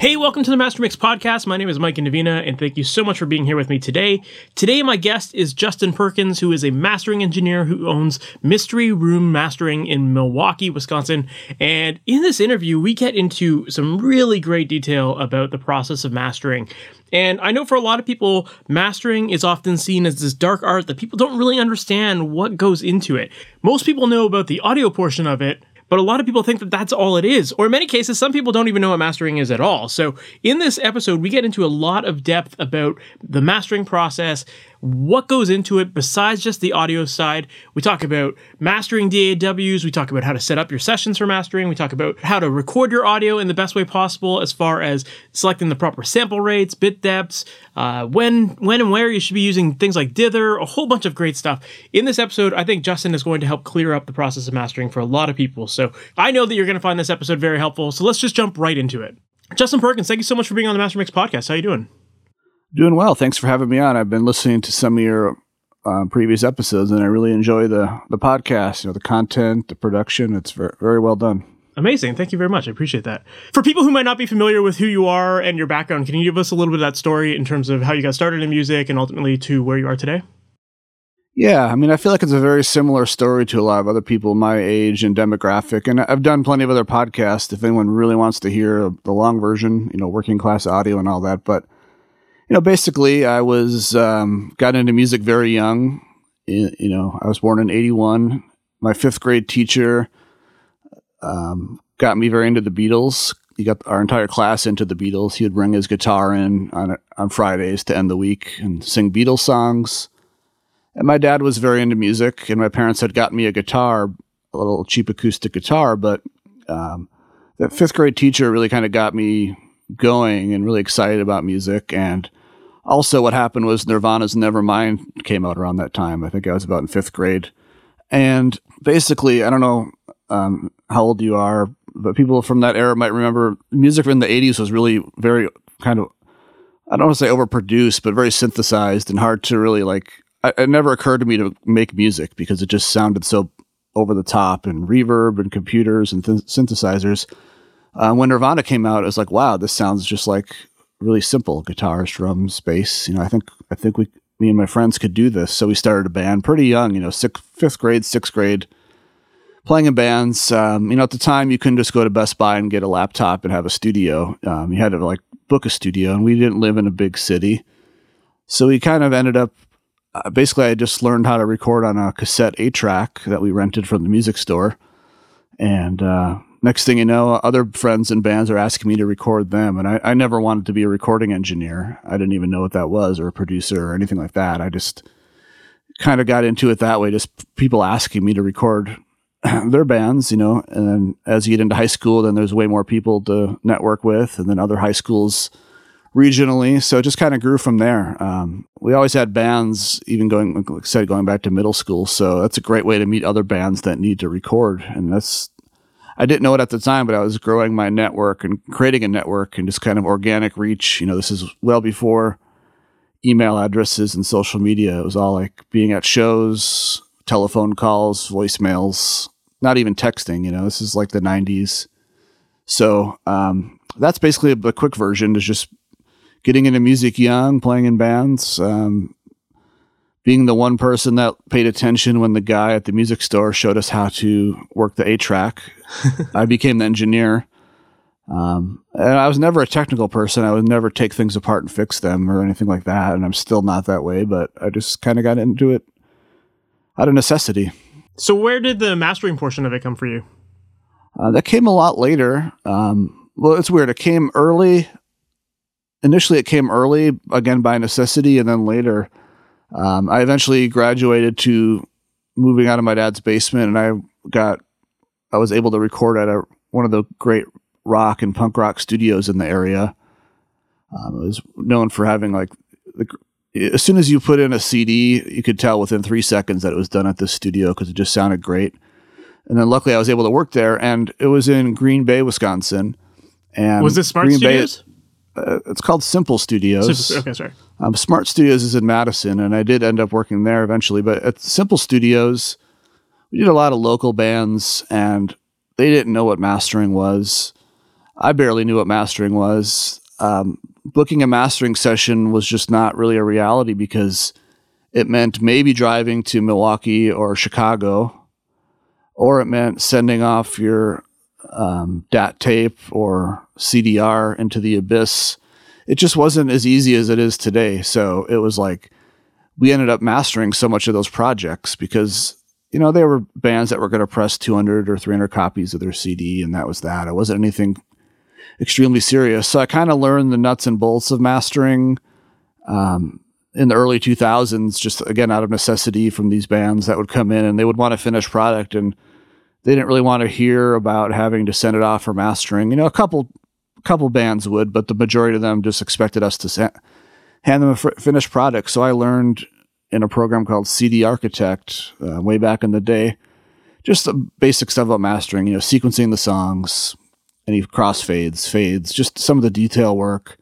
Hey, welcome to the Master Mix podcast. My name is Mike Indovina, and thank you so much for being here with me today. Today, my guest is Justin Perkins, who is a mastering engineer who owns Mystery Room Mastering in Milwaukee, Wisconsin. And in this interview, we get into some really great detail about the process of mastering. And I know for a lot of people, mastering is often seen as this dark art that people don't really understand what goes into it. Most people know about the audio portion of it, but a lot of people think that that's all it is. Or in many cases, some people don't even know what mastering is at all. So in this episode, we get into a lot of depth about the mastering process, what goes into it besides just the audio side. We talk about mastering DAWs, we talk about how to set up your sessions for mastering, we talk about how to record your audio in the best way possible as far as selecting the proper sample rates, bit depths, uh, when when and where you should be using things like dither, a whole bunch of great stuff. In this episode, I think Justin is going to help clear up the process of mastering for a lot of people. So I know that you're going to find this episode very helpful. So let's just jump right into it. Justin Perkins, thank you so much for being on the Master Mix podcast. How are you doing? Doing well. Thanks for having me on. I've been listening to some of your uh, previous episodes, and I really enjoy the the podcast. You know, the content, the production. It's very, very well done. Amazing. Thank you very much. I appreciate that. For people who might not be familiar with who you are and your background, can you give us a little bit of that story in terms of how you got started in music and ultimately to where you are today? Yeah, I mean, I feel like it's a very similar story to a lot of other people my age and demographic. And I've done plenty of other podcasts if anyone really wants to hear the long version, you know, working class audio and all that. But you know, basically, I was um, got into music very young. You know, I was born in '81. My fifth grade teacher um, got me very into the Beatles. He got our entire class into the Beatles. He would bring his guitar in on on Fridays to end the week and sing Beatles songs. And my dad was very into music, and my parents had gotten me a guitar, a little cheap acoustic guitar. But um, that fifth grade teacher really kind of got me going and really excited about music and also, what happened was Nirvana's Nevermind came out around that time. I think I was about in fifth grade. And basically, I don't know um, how old you are, but people from that era might remember music in the 80s was really very kind of, I don't want to say overproduced, but very synthesized and hard to really like. It never occurred to me to make music because it just sounded so over the top and reverb and computers and th- synthesizers. Uh, when Nirvana came out, it was like, wow, this sounds just like really simple guitars, drums, bass. You know, I think I think we me and my friends could do this. So we started a band pretty young. You know, sixth, fifth grade, sixth grade, playing in bands. Um, you know, at the time you couldn't just go to Best Buy and get a laptop and have a studio. Um, you had to like book a studio, and we didn't live in a big city, so we kind of ended up. Uh, basically, I just learned how to record on a cassette eight track that we rented from the music store, and uh, next thing you know, other friends and bands are asking me to record them. And I, I, never wanted to be a recording engineer. I didn't even know what that was or a producer or anything like that. I just kind of got into it that way, just people asking me to record their bands, you know. And then as you get into high school, then there's way more people to network with, and then other high schools regionally. So it just kind of grew from there. Um, we always had bands, even going, like I said, going back to middle school. So that's a great way to meet other bands that need to record. And that's I didn't know it at the time, but I was growing my network and creating a network and just kind of organic reach. You know, this is well before email addresses and social media. It was all like being at shows, telephone calls, voicemails, not even texting. You know, this is like the 90s. So um, that's basically a, quick version is just getting into music young, playing in bands, um, being the one person that paid attention when the guy at the music store showed us how to work the eight track. I became the engineer. Um, and I was never a technical person. I would never take things apart and fix them or anything like that. And I'm still not that way, but I just kind of got into it out of necessity. So, where did the mastering portion of it come for you? Uh, that came a lot later. Um, well, it's weird. It came early. Initially, it came early, again, by necessity. And then later, um, I eventually graduated to moving out of my dad's basement, and I got I was able to record at a one of the great rock and punk rock studios in the area. Um, it was known for having like the as soon as you put in a CD, you could tell within three seconds that it was done at this studio because it just sounded great. And then luckily I was able to work there, and it was in Green Bay, Wisconsin. And Was this Smart Green Studios? Bay, uh, it's called Simple Studios. okay, sorry. Um, Smart Studios is in Madison, and I did end up working there eventually. But at Simple Studios, we did a lot of local bands, and they didn't know what mastering was. I barely knew what mastering was. Um, booking a mastering session was just not really a reality because it meant maybe driving to Milwaukee or Chicago, or it meant sending off your um, DAT tape or CDR into the abyss. It just wasn't as easy as it is today. So it was like we ended up mastering so much of those projects because you know they were bands that were going to press 200 or 300 copies of their CD, and that was that. It wasn't anything extremely serious. So I kind of learned the nuts and bolts of mastering um, in the early 2000s, just again out of necessity from these bands that would come in and they would want a finished product and they didn't really want to hear about having to send it off for mastering. You know, a couple couple bands would, but the majority of them just expected us to send, hand them a finished product. So I learned in a program called CD Architect uh, way back in the day, just the basic stuff about mastering. You know, sequencing the songs, any crossfades, fades, just some of the detail work,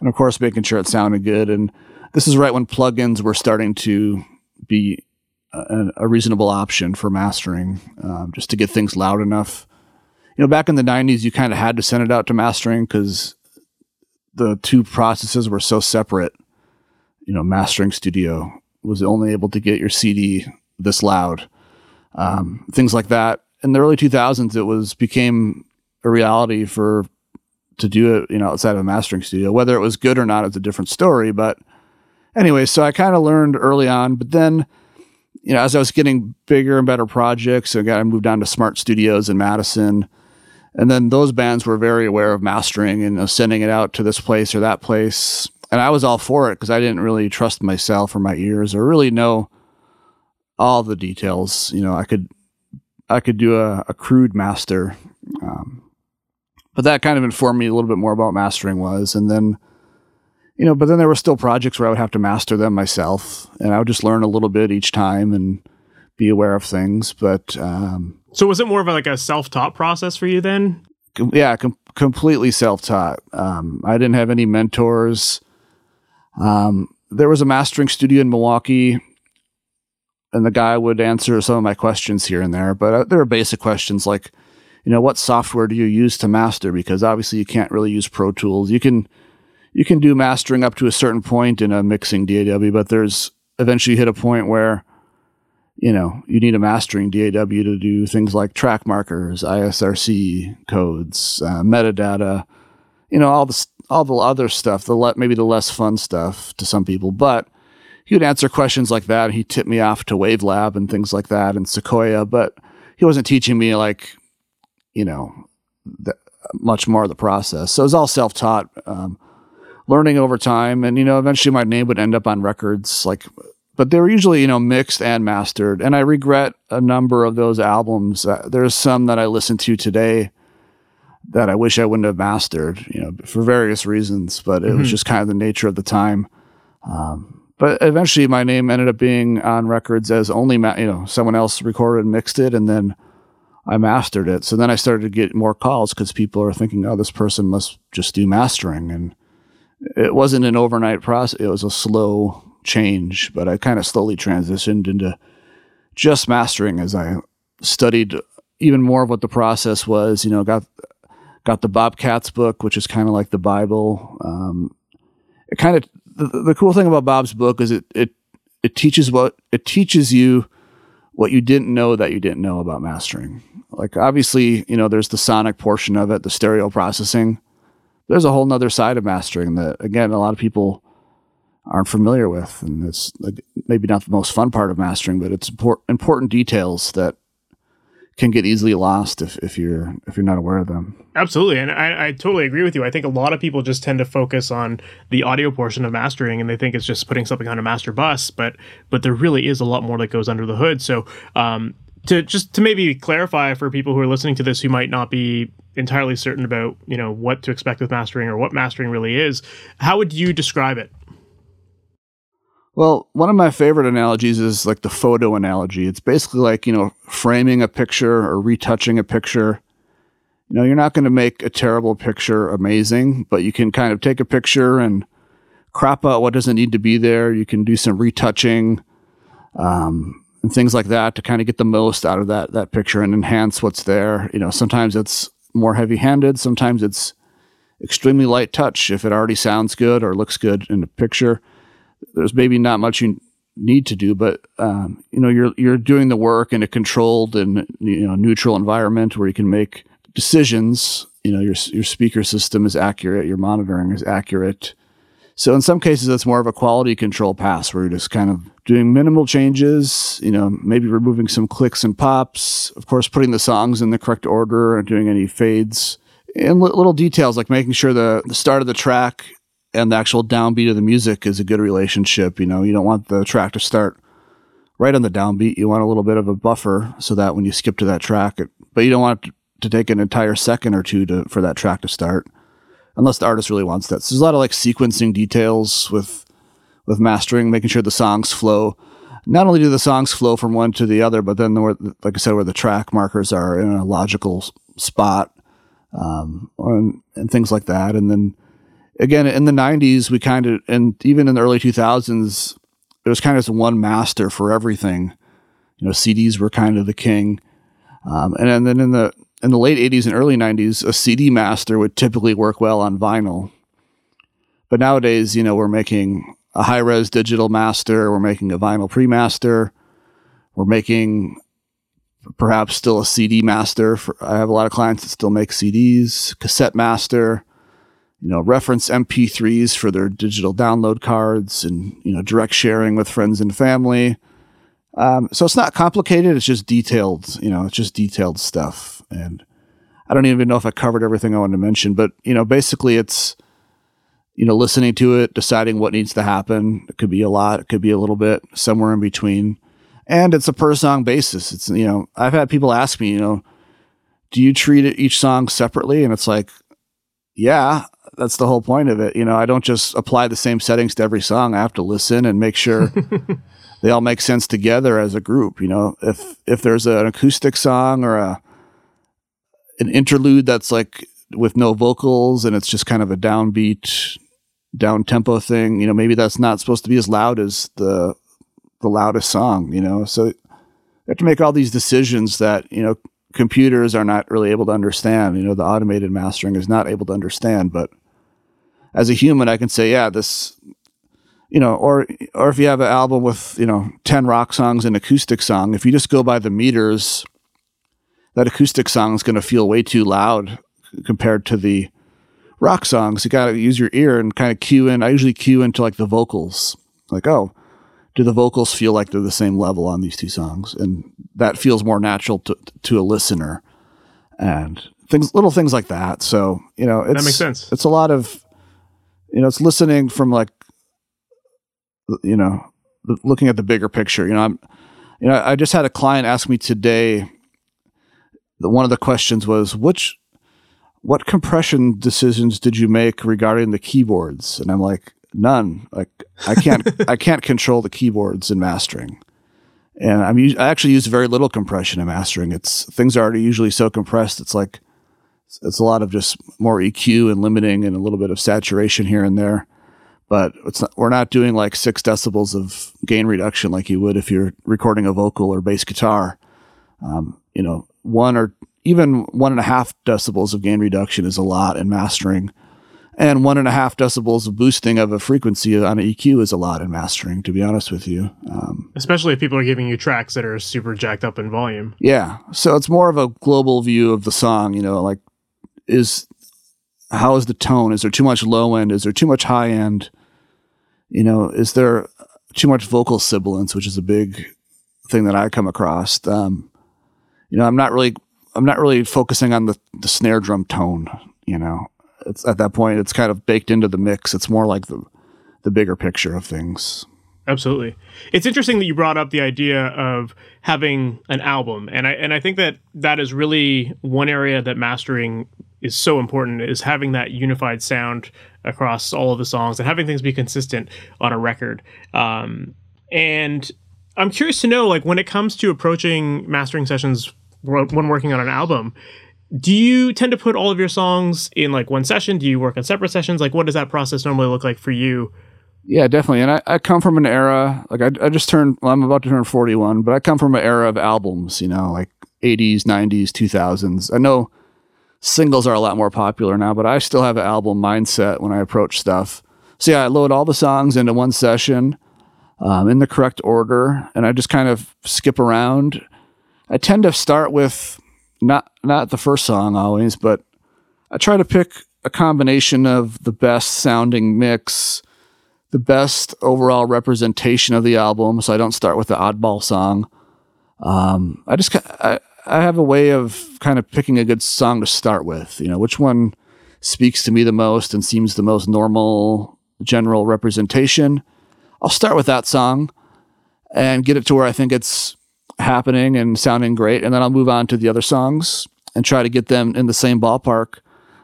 and of course making sure it sounded good. And this is right when plugins were starting to be a, a reasonable option for mastering, um, just to get things loud enough. You know, back in the '90s, you kind of had to send it out to mastering because the two processes were so separate. You know, mastering studio was only able to get your CD this loud, um, things like that. In the early 2000s, it was became a reality for to do it, you know, outside of a mastering studio. Whether it was good or not is a different story. But anyway, so I kind of learned early on, but then, you know, as I was getting bigger and better projects, I got I moved on to Smart Studios in Madison. And then those bands were very aware of mastering and know, sending it out to this place or that place. And I was all for it because I didn't really trust myself or my ears or really know all the details. You know, I could I could do a, a crude master. Um, but that kind of informed me a little bit more about mastering was and then you know but then there were still projects where i would have to master them myself and i would just learn a little bit each time and be aware of things but um, So was it more of a, like a self-taught process for you then? com- yeah com- completely self-taught. Um, i didn't have any mentors. Um, there was a mastering studio in milwaukee and the guy would answer some of my questions here and there but uh, there were basic questions like you know what software do you use to master? Because obviously you can't really use pro tools. You can you can do mastering up to a certain point in a mixing daw but there's eventually you hit a point where you know you need a mastering daw to do things like track markers isrc codes uh, metadata you know all the all the other stuff the le- maybe the less fun stuff to some people but he would answer questions like that he tipped me off to wavelab and things like that and sequoia but he wasn't teaching me like you know, the, much more of the process. So it was all self taught, um, learning over time. And, you know, eventually my name would end up on records like, but they were usually, you know, mixed and mastered. And I regret a number of those albums. Uh, there's some that I listen to today that I wish I wouldn't have mastered, you know, for various reasons, but it was Mhm. just kind of the nature of the time. Um, but eventually my name ended up being on records as only, ma- you know, someone else recorded and mixed it. And then I mastered it. So then I started to get more calls because people are thinking, oh, this person must just do mastering. And it wasn't an overnight process, it was a slow change, but I kind of slowly transitioned into just mastering as I studied even more of what the process was. You know, got got the Bob Katz book, which is kind of like the Bible. Um, it kind of the, the cool thing about Bob's book is it it it teaches what it teaches you what you didn't know that you didn't know about mastering. Like obviously, you know, there's the sonic portion of it, the stereo processing. There's a whole nother side of mastering that again a lot of people aren't familiar with. And it's maybe not the most fun part of mastering, but it's impor- important details that can get easily lost if, if you're if you're not aware of them. Absolutely, and I, I totally agree with you. I think a lot of people just tend to focus on the audio portion of mastering, and they think it's just putting something on a master bus. But but there really is a lot more that goes under the hood. So um, to just to maybe clarify for people who are listening to this who might not be entirely certain about you know what to expect with mastering or what mastering really is, how would you describe it? Well, one of my favorite analogies is like the photo analogy. It's basically like, you know, framing a picture or retouching a picture. You know, you're not going to make a terrible picture amazing, but you can kind of take a picture and crop out what doesn't need to be there. You can do some retouching um, and things like that to kind of get the most out of that that picture and enhance what's there. You know, sometimes it's more heavy-handed, sometimes it's extremely light touch if it already sounds good or looks good in the picture there's maybe not much you need to do, but um, you know you're you're doing the work in a controlled and you know neutral environment where you can make decisions. You know your your speaker system is accurate, your monitoring is accurate. So in some cases, it's more of a quality control pass where you're just kind of doing minimal changes. You know, maybe removing some clicks and pops. Of course, putting the songs in the correct order and doing any fades and little details like making sure the, the start of the track and the actual downbeat of the music is a good relationship. You know, you don't want the track to start right on the downbeat. You want a little bit of a buffer so that when you skip to that track, it, but you don't want to take an entire second or two to for that track to start, unless the artist really wants that. So there's a lot of like sequencing details with with mastering, making sure the songs flow. Not only do the songs flow from one to the other, but then the, like I said, where the track markers are in a logical spot, um, and, and things like that, and then again in the 90s we kind of and even in the early 2000s it was kind of one master for everything. You know cds were kind of the king. Um, and, then in the in the late 80s and early 90s a cd master would typically work well on vinyl. But nowadays you know we're making a high res digital master we're making a vinyl pre-master we're making perhaps still a cd master for, i have a lot of clients that still make cds cassette master you know, reference MP3s for their digital download cards and, you know, direct sharing with friends and family. Um, so it's not complicated. It's just detailed, you know, it's just detailed stuff. And I don't even know if I covered everything I wanted to mention, but, you know, basically it's, you know, listening to it, deciding what needs to happen. It could be a lot, it could be a little bit, somewhere in between. And it's a per song basis. It's, you know, I've had people ask me, you know, do you treat each song separately? And it's like, yeah, that's the whole point of it. You know, I don't just apply the same settings to every song. I have to listen and make sure they all make sense together as a group. You know, if if there's an acoustic song or a an interlude that's like with no vocals and it's just kind of a downbeat, down tempo thing, you know, maybe that's not supposed to be as loud as the the loudest song. You know, so you have to make all these decisions that you know computers are not really able to understand. You know, the automated mastering is not able to understand, but as a human, I can say, yeah, this, you know, or or if you have an album with you know ten rock songs and acoustic song, if you just go by the meters, that acoustic song is going to feel way too loud compared to the rock songs. You got to use your ear and kind of cue in. I usually cue into like the vocals, like oh, do the vocals feel like they're the same level on these two songs, and that feels more natural to to a listener, and things little things like that. So you know, that makes sense. It's a lot of you know, it's listening from like, you know, looking at the bigger picture. You know, I'm, you know, I just had a client ask me today. That one of the questions was which, what compression decisions did you make regarding the keyboards? And I'm like, none. Like I can't, I can't control the keyboards in mastering. And I'm, I actually use very little compression in mastering. It's things are already usually so compressed. It's like it's a lot of just more EQ and limiting and a little bit of saturation here and there. But not, we're not doing like six decibels of gain reduction like you would if you're recording a vocal or bass guitar. Um, you know, one or even one and a half decibels of gain reduction is a lot in mastering. And one and a half decibels of boosting of a frequency on an EQ is a lot in mastering, to be honest with you. Um, Especially if people are giving you tracks that are super jacked up in volume. Yeah. So it's more of a global view of the song, you know, like is how is the tone? Is there too much low end? Is there too much high end? You know, is there too much vocal sibilance, which is a big thing that I come across. Um, you know, I'm not really, I'm not really focusing on the, the snare drum tone. You know, it's at that point, it's kind of baked into the mix. It's more like the, the bigger picture of things. Absolutely. It's interesting that you brought up the idea of having an album and I and I think that that is really one area that mastering is so important is having that unified sound across all of the songs and having things be consistent on a record. Um, and I'm curious to know, like, when it comes to approaching mastering sessions when working on an album, do you tend to put all of your songs in like one session? Do you work on separate sessions? Like, what does that process normally look like for you? Yeah, definitely. And I, I come from an era, like, I, I just turned, well, I'm about to turn 41, but I come from an era of albums, you know, like 80s, 90s, 2000s. I know singles are a lot more popular now, but I still have an album mindset when I approach stuff. So yeah, I load all the songs into one session um, in the correct order, and I just kind of skip around. I tend to start with not not the first song always, but I try to pick a combination of the best sounding mix, the best overall representation of the album. So I don't start with the oddball song. Um, I just I, I have a way of kind of picking a good song to start with. You know, which one speaks to me the most and seems the most normal general representation. I'll start with that song and get it to where I think it's happening and sounding great, and then I'll move on to the other songs and try to get them in the same ballpark.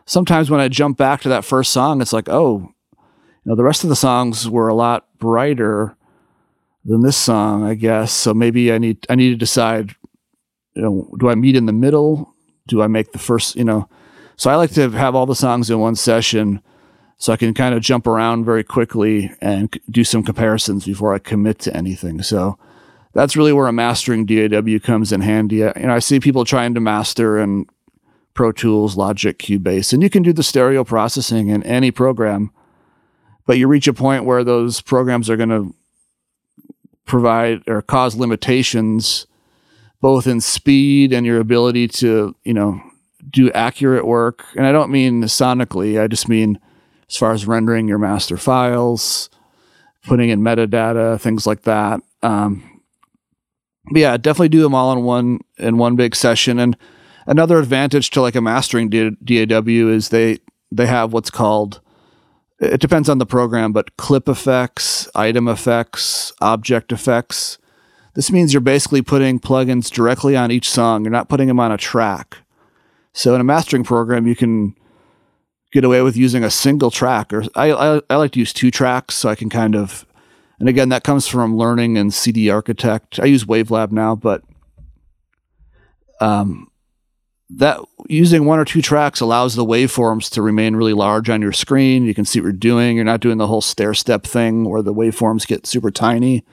Sometimes when I jump back to that first song, it's like, oh, you know, the rest of the songs were a lot brighter than this song, I guess. So maybe I need I need to decide you know, do I meet in the middle? Do I make the first, you know? So I like to have all the songs in one session so I can kind of jump around very quickly and do some comparisons before I commit to anything. So that's really where a mastering DAW comes in handy. You know, I see people trying to master in Pro Tools, Logic, Cubase, and you can do the stereo processing in any program, but you reach a point where those programs are going to provide or cause limitations both in speed and your ability to, you know, do accurate work. And I don't mean sonically, I just mean as far as rendering your master files, putting in metadata, things like that. Um, but yeah, definitely do them all in one in one big session. And another advantage to like a mastering DAW is they they have what's called it depends on the program, but clip effects, item effects, object effects. This means you're basically putting plugins directly on each song. You're not putting them on a track. So in a mastering program, you can get away with using a single track, or I, I, I like to use two tracks so I can kind of, and again, that comes from learning in CD Architect. I use Wavelab now, but um, that using one or two tracks allows the waveforms to remain really large on your screen. You can see what you're doing. You're not doing the whole stair step thing where the waveforms get super tiny.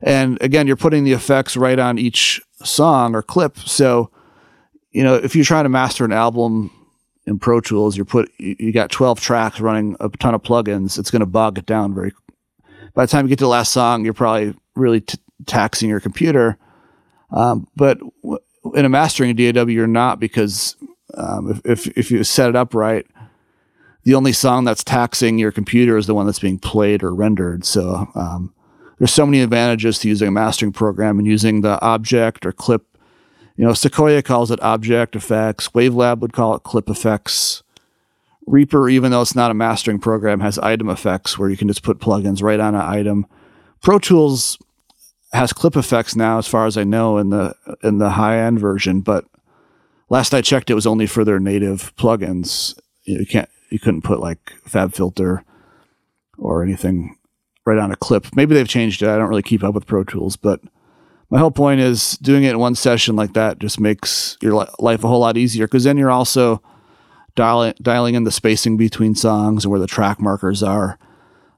And again, you're putting the effects right on each song or clip. So, you know, if you're trying to master an album in Pro Tools, you put you got 12 tracks running a ton of plugins. It's going to bog it down very. By the time you get to the last song, you're probably really t- taxing your computer. Um, but w- in a mastering DAW, you're not because um, if, if if you set it up right, the only song that's taxing your computer is the one that's being played or rendered. So um, there's so many advantages to using a mastering program and using the object or clip. You know, Sequoia calls it object effects. Wavelab would call it clip effects. Reaper, even though it's not a mastering program, has item effects where you can just put plugins right on an item. Pro Tools has clip effects now, as far as I know, in the in the high end version. But last I checked, it was only for their native plugins. You can't, you couldn't put like FabFilter or anything right on a clip. Maybe they've changed it. I don't really keep up with Pro Tools, but my whole point is doing it in one session like that just makes your life a whole lot easier because then you're also dialing dialing in the spacing between songs and where the track markers are,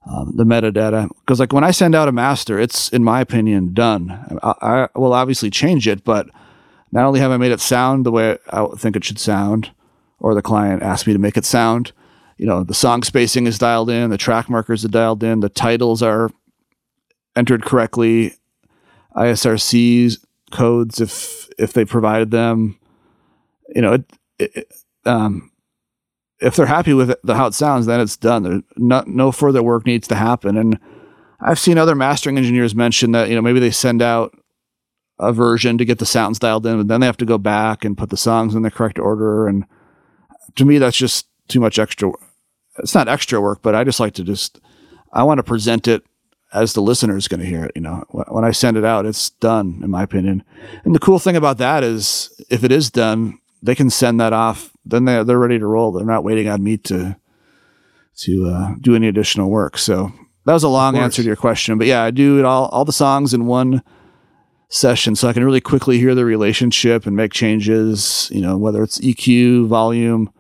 um, the metadata. Because like when I send out a master, it's in my opinion done. I, I will obviously change it, but not only have I made it sound the way I think it should sound, or the client asked me to make it sound, you know, the song spacing is dialed in, the track markers are dialed in, the titles are entered correctly, ISRC codes if if they provided them. You know, it, it, um, if they're happy with it, the how it sounds, then it's done. There, no, no further work needs to happen. And I've seen other mastering engineers mention that you know maybe they send out a version to get the sounds dialed in, but then they have to go back and put the songs in the correct order. And to me, that's just too much extra it's not extra work, but I just like to just I want to present it as the listener is going to hear it. You know, when I send it out, it's done, in my opinion. And the cool thing about that is, if it is done, they can send that off. Then they're they're ready to roll. They're not waiting on me to to uh, do any additional work. So that was a long answer to your question, but yeah, I do it all all the songs in one session so I can really quickly hear the relationship and make changes, you know, whether it's EQ, volume.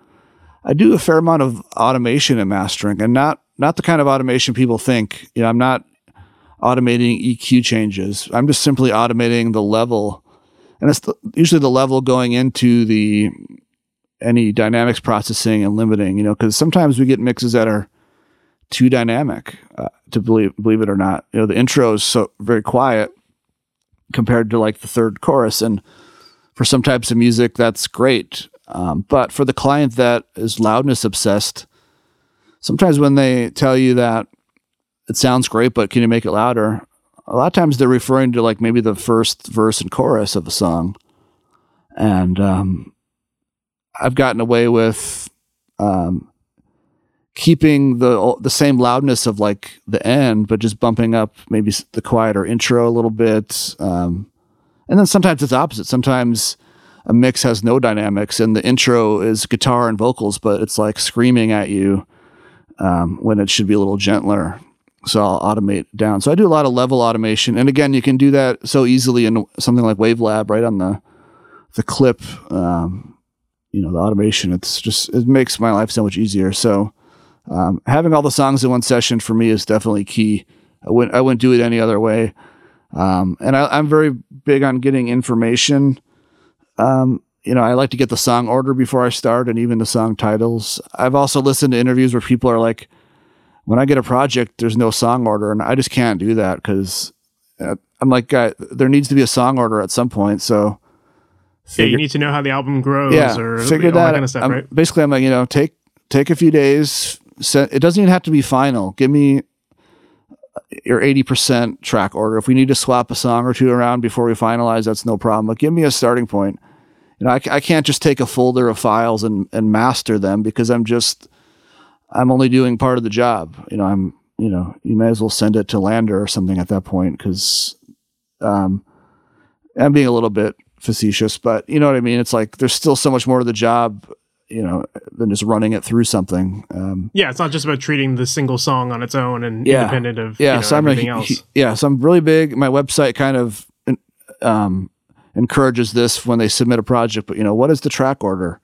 I do a fair amount of automation and mastering and not not the kind of automation people think. You know, I'm not automating EQ changes. I'm just simply automating the level and it's the, usually the level going into the any dynamics processing and limiting, you know, because sometimes we get mixes that are too dynamic uh, to believe believe it or not. You know, the intro is so very quiet compared to like the third chorus, and for some types of music, that's great. Um, but for the client that is loudness obsessed, sometimes when they tell you that it sounds great, but can you make it louder? A lot of times they're referring to like maybe the first verse and chorus of a song, and um, I've gotten away with um, keeping the the same loudness of like the end, but just bumping up maybe the quieter intro a little bit. Um, and then sometimes it's opposite. Sometimes a mix has no dynamics, and the intro is guitar and vocals, but it's like screaming at you um, when it should be a little gentler. So I'll automate down. So I do a lot of level automation, and again, you can do that so easily in something like Wavelab, right on the the clip. Um, you know the automation. It's just it makes my life so much easier. So um, having all the songs in one session for me is definitely key. I wouldn't i wouldn't do it any other way. Um, and I, am very big on getting information. Um, you know i like to get the song order before i start and even the song titles. I've also listened to interviews where people are like when i get a project there's no song order and i just can't do that because uh, i'm like there needs to be a song order at some point so Figure, yeah, you need to know how the album grows yeah, or figure that, that kind of stuff, I'm, right? Basically, I'm like, you know, take take a few days. Set, it doesn't even have to be final. Give me your 80% track order. If we need to swap a song or two around before we finalize, that's no problem. But give me a starting point. You know, I, I can't just take a folder of files and, and master them because I'm just, I'm only doing part of the job. You know, I'm, you know, you may as well send it to LANDR or something at that point because um, I'm being a little bit facetious, but you know what I mean. It's like there's still so much more to the job, you know, than just running it through something. Um, yeah, it's not just about treating the single song on its own and yeah, independent of yeah. You know, so I'm everything a, else. Yeah, so I'm really big. My website kind of um, encourages this when they submit a project. But you know, what is the track order?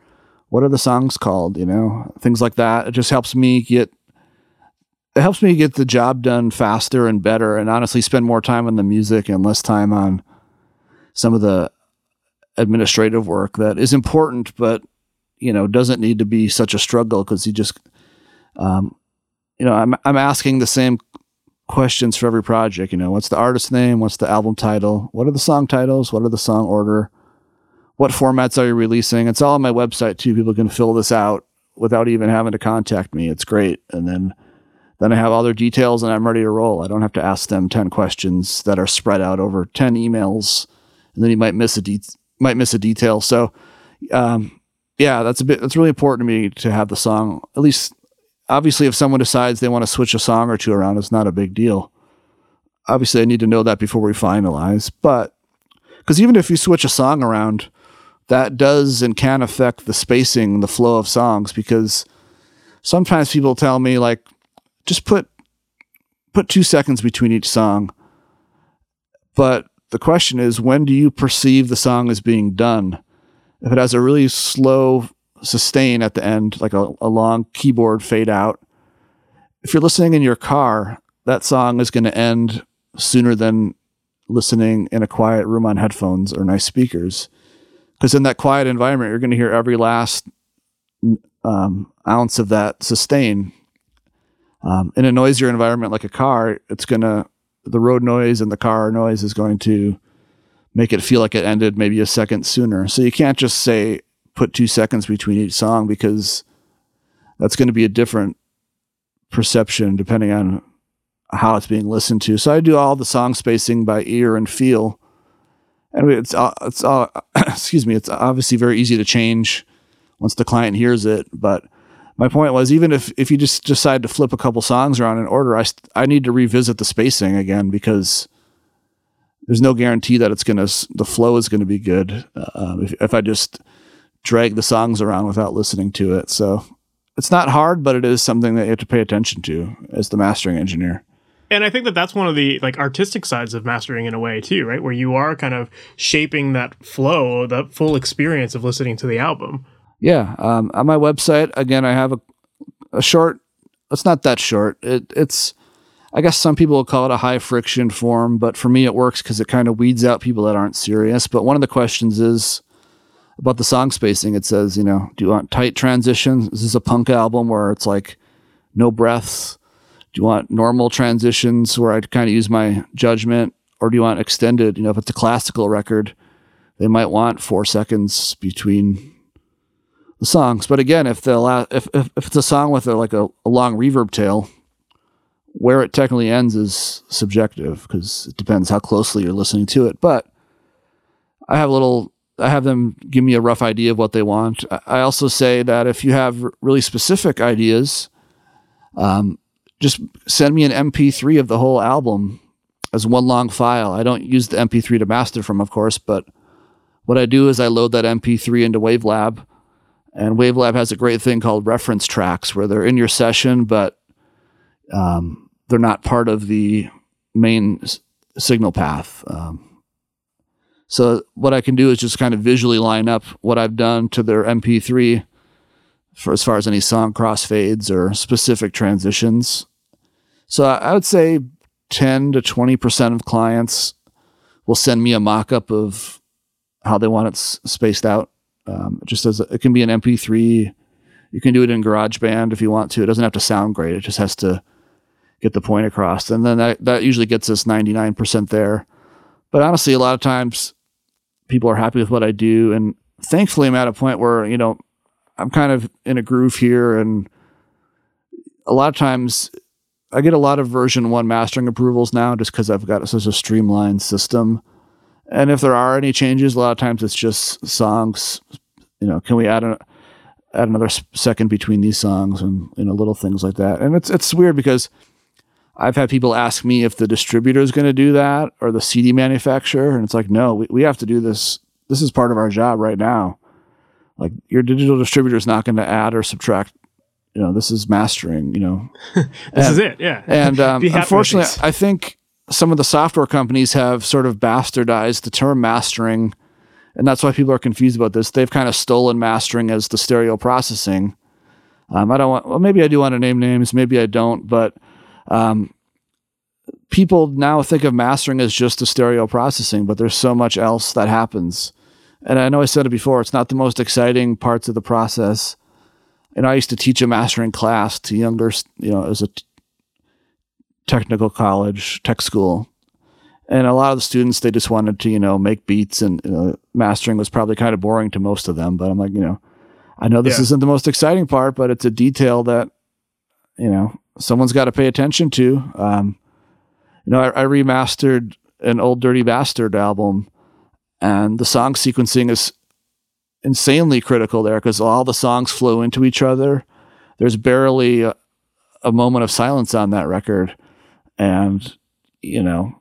What are the songs called? You know, things like that. It just helps me get. It helps me get the job done faster and better, and honestly, spend more time on the music and less time on some of the administrative work that is important, but you know doesn't need to be such a struggle because you just, um, you know, I'm I'm asking the same questions for every project. You know, what's the artist name? What's the album title? What are the song titles? What are the song order? What formats are you releasing? It's all on my website too. People can fill this out without even having to contact me. It's great, and then then I have all their details and I'm ready to roll. I don't have to ask them 10 questions that are spread out over 10 emails. And then you might miss a de- might miss a detail. So, um, yeah, that's a bit. That's really important to me to have the song. At least, obviously, if someone decides they want to switch a song or two around, it's not a big deal. Obviously, I need to know that before we finalize. But because even if you switch a song around, that does and can affect the spacing, the flow of songs. Because sometimes people tell me like, just put put two seconds between each song. But the question is, when do you perceive the song as being done? If it has a really slow sustain at the end, like a, a long keyboard fade out, if you're listening in your car, that song is going to end sooner than listening in a quiet room on headphones or nice speakers. Because in that quiet environment, you're going to hear every last um, ounce of that sustain. Um, in a noisier environment like a car, it's going to the road noise and the car noise is going to make it feel like it ended maybe a second sooner. So you can't just say put two seconds between each song because that's going to be a different perception depending on how it's being listened to. So I do all the song spacing by ear and feel. And it's it's all excuse me, it's obviously very easy to change once the client hears it, but my point was even if if you just decide to flip a couple songs around in order, I I need to revisit the spacing again because there's no guarantee that it's gonna the flow is gonna be good uh, if if I just drag the songs around without listening to it. So it's not hard, but it is something that you have to pay attention to as the mastering engineer. And I think that that's one of the like artistic sides of mastering in a way too, right? Where you are kind of shaping that flow, the full experience of listening to the album. Yeah. Um, on my website, again, I have a, a short. It's not that short. It, it's, I guess some people will call it a high friction form, but for me, it works because it kind of weeds out people that aren't serious. But one of the questions is about the song spacing. It says, you know, do you want tight transitions? Is this a punk album where it's like no breaths? Do you want normal transitions where I kind of use my judgment, or do you want extended? You know, if it's a classical record, they might want four seconds between the songs. But again, if the if, if if it's a song with a, like a, a long reverb tail, where it technically ends is subjective because it depends how closely you're listening to it. But I have a little I have them give me a rough idea of what they want. I also say that if you have really specific ideas, um, just send me an MP3 of the whole album as one long file. I don't use the MP3 to master from, of course, but what I do is I load that MP3 into Wavelab, and Wavelab has a great thing called reference tracks where they're in your session, but um, they're not part of the main s- signal path. Um, so what I can do is just kind of visually line up what I've done to their MP3 for as far as any song crossfades or specific transitions. So I would say 10 to 20% of clients will send me a mock-up of how they want it s- spaced out. Um, just as it can be an MP3. You can do it in GarageBand if you want to. It doesn't have to sound great. It just has to get the point across. And then that, that usually gets us 99% there. But honestly, a lot of times people are happy with what I do. And thankfully, I'm at a point where, you know, I'm kind of in a groove here. And a lot of times I get a lot of version one mastering approvals now just because I've got such a streamlined system. And if there are any changes, a lot of times it's just songs. You know, can we add a add another second between these songs and you know little things like that? And it's it's weird because I've had people ask me if the distributor is going to do that or the CD manufacturer, and it's like, no, we, we have to do this. This is part of our job right now. Like your digital distributor is not going to add or subtract. You know, this is mastering. You know, This And- is it, yeah. and um, Be happy with unfortunately. I think some of the software companies have sort of bastardized the term mastering, and that's why people are confused about this. They've kind of stolen mastering as the stereo processing. Um, I don't want. Well, maybe I do want to name names. Maybe I don't. But um, people now think of mastering as just the stereo processing, but there's so much else that happens. And I know I said it before. It's not the most exciting parts of the process. And I used to teach a mastering class to younger, you know, as a t- technical college, tech school. And a lot of the students, they just wanted to, you know, make beats and you know, mastering was probably kind of boring to most of them. But I'm like, you know, I know this Yeah. isn't the most exciting part, but it's a detail that, you know, someone's got to pay attention to. Um, you know, I, I remastered an old Dirty Bastard album and the song sequencing is insanely critical there because all the songs flow into each other. There's barely a, a moment of silence on that record. And, you know,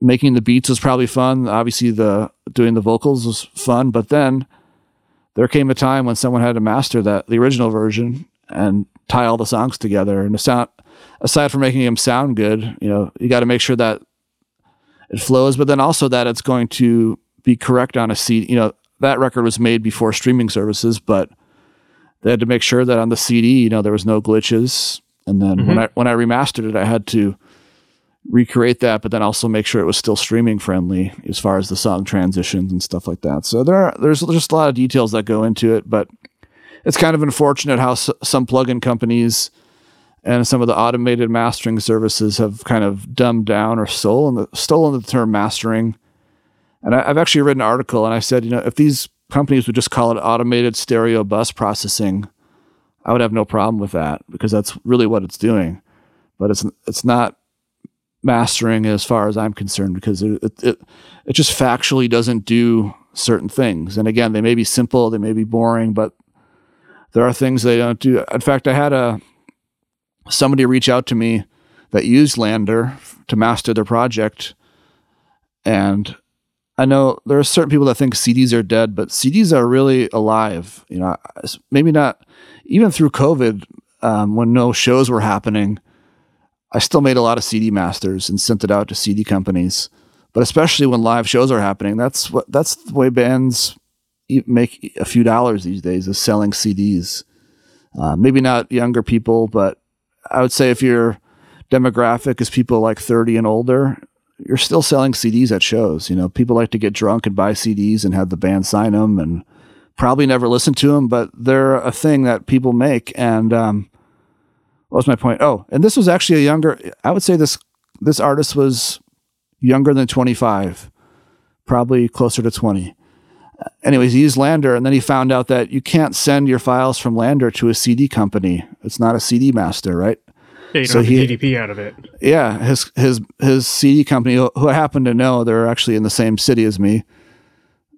making the beats was probably fun. Obviously, the doing the vocals was fun, but then there came a time when someone had to master that the original version and tie all the songs together. And sound, aside from making them sound good, you know, you got to make sure that it flows, but then also that it's going to be correct on a CD. You know, that record was made before streaming services, but they had to make sure that on the CD, you know, there was no glitches. And then when mm-hmm. I when I remastered it, I had to recreate that, but then also make sure it was still streaming friendly as far as the song transitions and stuff like that. So there are, there's just a lot of details that go into it, but it's kind of unfortunate how s- some plugin companies and some of the automated mastering services have kind of dumbed down or stolen the, stolen the term mastering. And I, I've actually read an article and I said, you know, if these companies would just call it automated stereo bus processing, I would have no problem with that because that's really what it's doing. But it's it's not mastering as far as I'm concerned because it, it, it, it just factually doesn't do certain things. And again, they may be simple, they may be boring, but there are things they don't do. In fact, I had a somebody reach out to me that used LANDR to master their project, and I know there are certain people that think CDs are dead, but CDs are really alive. You know, maybe not even through COVID um, when no shows were happening. I still made a lot of CD masters and sent it out to CD companies. But especially when live shows are happening, that's what that's the way bands make a few dollars these days is selling CDs. Uh, maybe not younger people, but I would say if your demographic is people like 30 and older, you're still selling CDs at shows. You know, people like to get drunk and buy CDs and have the band sign them and probably never listen to them, but they're a thing that people make. And um, what was my point? Oh, and this was actually a younger. I would say this this artist was younger than 25, probably closer to 20. Anyways, he used LANDR, and then he found out that you can't send your files from LANDR to a CD company. It's not a CD master, right? Yeah, you don't so he, DDP out of it. Yeah, his his his CD company, who I happen to know, they're actually in the same city as me.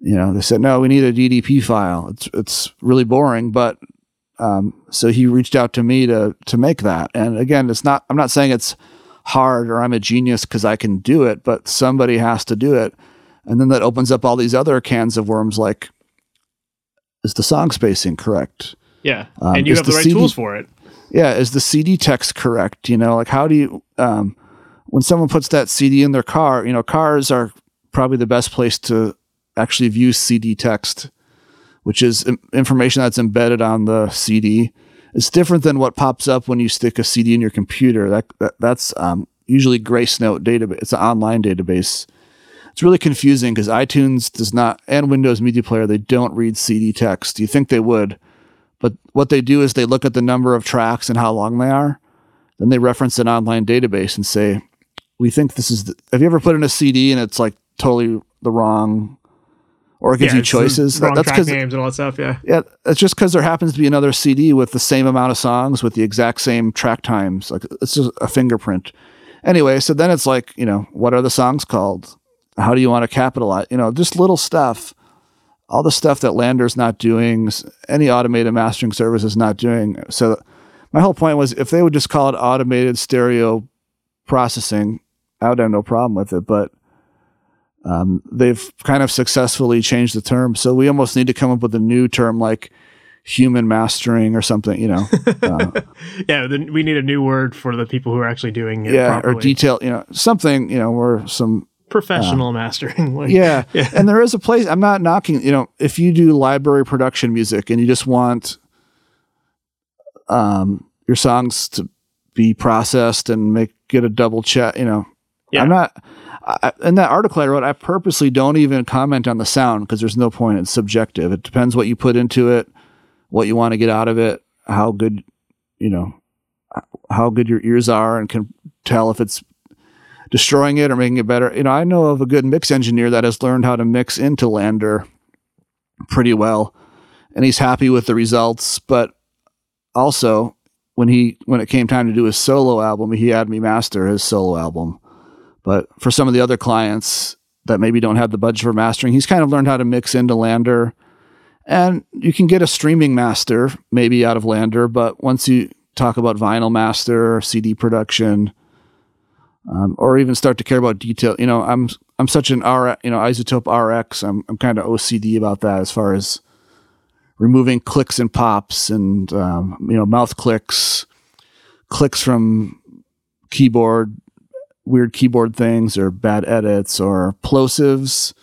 You know, they said no, we need a DDP file. It's it's really boring, but um, so he reached out to me to to make that. And again, it's not. I'm not saying it's hard or I'm a genius because I can do it, but somebody has to do it. And then that opens up all these other cans of worms, like is the song spacing correct? Yeah, um, and you have the, the right CD, tools for it yeah, is the CD text correct? You know, like how do you, um, when someone puts that CD in their car, you know, cars are probably the best place to actually view CD text, which is information that's embedded on the CD. It's different than what pops up when you stick a CD in your computer. That, that that's um, usually Gracenote database. It's an online database. It's really confusing because iTunes does not and Windows Media Player they don't read CD text. You think they would, but what they do is they look at the number of tracks and how long they are. Then they reference an online database and say, "We think this is." The, have you ever put in a CD and it's like totally the wrong, or it gives yeah, you choices? That, that's because names and all that stuff. Yeah, yeah. It's just because there happens to be another CD with the same amount of songs with the exact same track times. Like it's just a fingerprint. Anyway, so then it's like you know, what are the songs called? How do you want to capitalize? You know, just little stuff all the stuff that LANDR's not doing, any automated mastering service is not doing. So my whole point was if they would just call it automated stereo processing, I would have no problem with it. But um, they've kind of successfully changed the term. So we almost need to come up with a new term like human mastering or something, you know. Uh, yeah, then we need a new word for the people who are actually doing it. Yeah, properly. or detail, you know, something, you know, where some professional uh, mastering. Like, yeah. yeah. And there is a place, I'm not knocking, you know, if you do library production music and you just want um, your songs to be processed and make, get a double check, you know, yeah. I'm not, I, in that article I wrote, I purposely don't even comment on the sound because there's no point. It's subjective. It depends what you put into it, what you want to get out of it, how good, you know, how good your ears are and can tell if it's destroying it or making it better. You know, I know of a good mix engineer that has learned how to mix into LANDR pretty well, and he's happy with the results. But also, when he when it came time to do his solo album, he had me master his solo album. But for some of the other clients that maybe don't have the budget for mastering, he's kind of learned how to mix into LANDR. And you can get a streaming master maybe out of LANDR, but once you talk about vinyl master CD production, um, or even start to care about detail. You know, I'm I'm such an R, you know, iZotope RX. I'm I'm kind of OCD about that as far as removing clicks and pops and um, you know mouth clicks, clicks from keyboard, weird keyboard things or bad edits or plosives,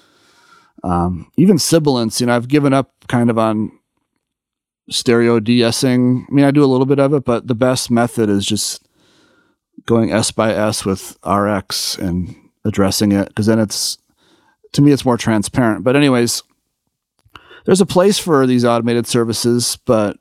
um, even sibilants. You know, I've given up kind of on stereo de-essing. I mean, I do a little bit of it, but the best method is just going S by S with RX and addressing it because then it's to me it's more transparent. But anyways, there's a place for these automated services, but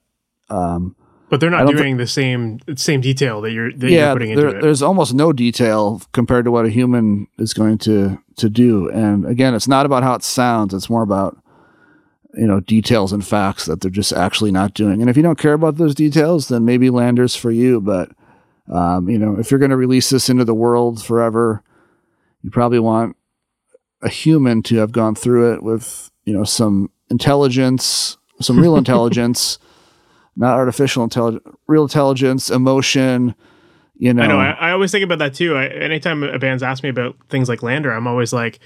um, but they're not doing th- the same same detail that you're that yeah, you're putting there, into it. There's almost no detail compared to what a human is going to to do. And again, it's not about how it sounds; it's more about you know details and facts that they're just actually not doing. And if you don't care about those details, then maybe LANDR's for you. But um, you know, if you're going to release this into the world forever, you probably want a human to have gone through it with, you know, some intelligence, some real intelligence, not artificial intelligence, real intelligence, emotion. You know, I know. I, I always think about that too. I, anytime a band's asked me about things like LANDR, I'm always like,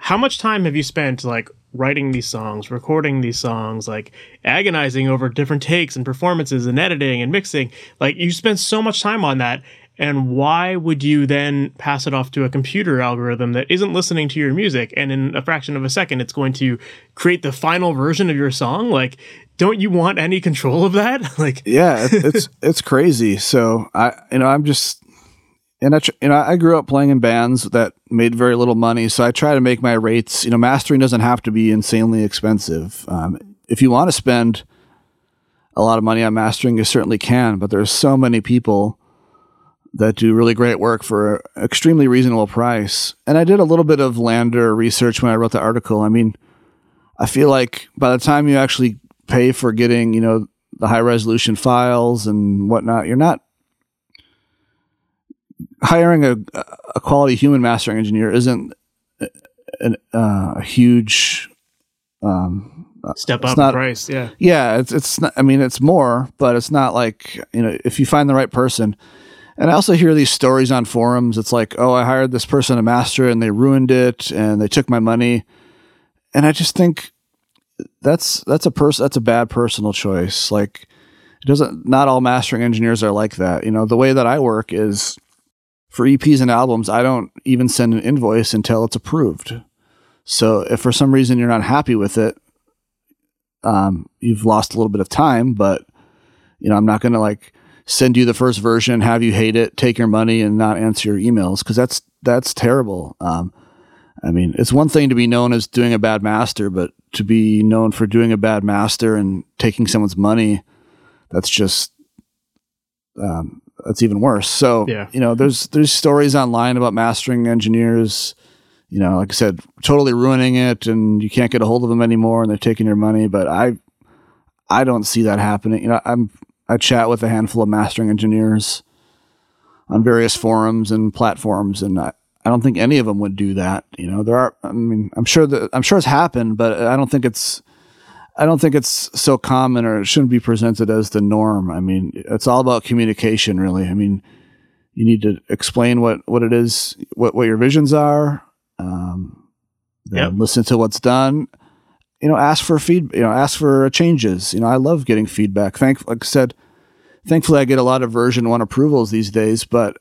how much time have you spent like writing these songs, recording these songs, like agonizing over different takes and performances and editing and mixing? Like you spend so much time on that. And why would you then pass it off to a computer algorithm that isn't listening to your music and in a fraction of a second it's going to create the final version of your song? Like, don't you want any control of that? like, yeah, it's it's crazy. So I, you know, I'm just and I, you know, I grew up playing in bands that made very little money, so I try to make my rates. You know, mastering doesn't have to be insanely expensive. Um, if you want to spend a lot of money on mastering, you certainly can. But there's so many people that do really great work for an extremely reasonable price. And I did a little bit of LANDR research when I wrote the article. I mean, I feel like by the time you actually pay for getting, you know, the high resolution files and whatnot, you're not hiring a, a quality human mastering engineer isn't an, uh, a huge um, step up not, price. Yeah, yeah. It's it's. Not, I mean, it's more, but it's not like you know if you find the right person. And I also hear these stories on forums. It's like, oh, I hired this person to master and they ruined it and they took my money. And I just think that's that's a person that's a bad personal choice. Like it doesn't not all mastering engineers are like that. You know, the way that I work is for EPs and albums, I don't even send an invoice until it's approved. So if for some reason you're not happy with it, um, you've lost a little bit of time, but you know, I'm not going to like send you the first version, have you hate it, take your money and not answer your emails. Cause that's, that's terrible. Um, I mean, it's one thing to be known as doing a bad master, but to be known for doing a bad master and taking someone's money, that's just, um, that's even worse. So, yeah. you know, there's there's stories online about mastering engineers, you know, like I said, totally ruining it, and you can't get a hold of them anymore, and they're taking your money. But I, I don't see that happening. You know, I'm I chat with a handful of mastering engineers on various forums and platforms, and I, I don't think any of them would do that. You know, there are. I mean, I'm sure that I'm sure it's happened, but I don't think it's I don't think it's so common or it shouldn't be presented as the norm. I mean, it's all about communication, really. I mean, you need to explain what, what it is, what, what your visions are, um, yep. listen to what's done. You know, ask for feed. You know, ask for changes. You know, I love getting feedback. Thank, like I said, thankfully, I get a lot of version one approvals these days, but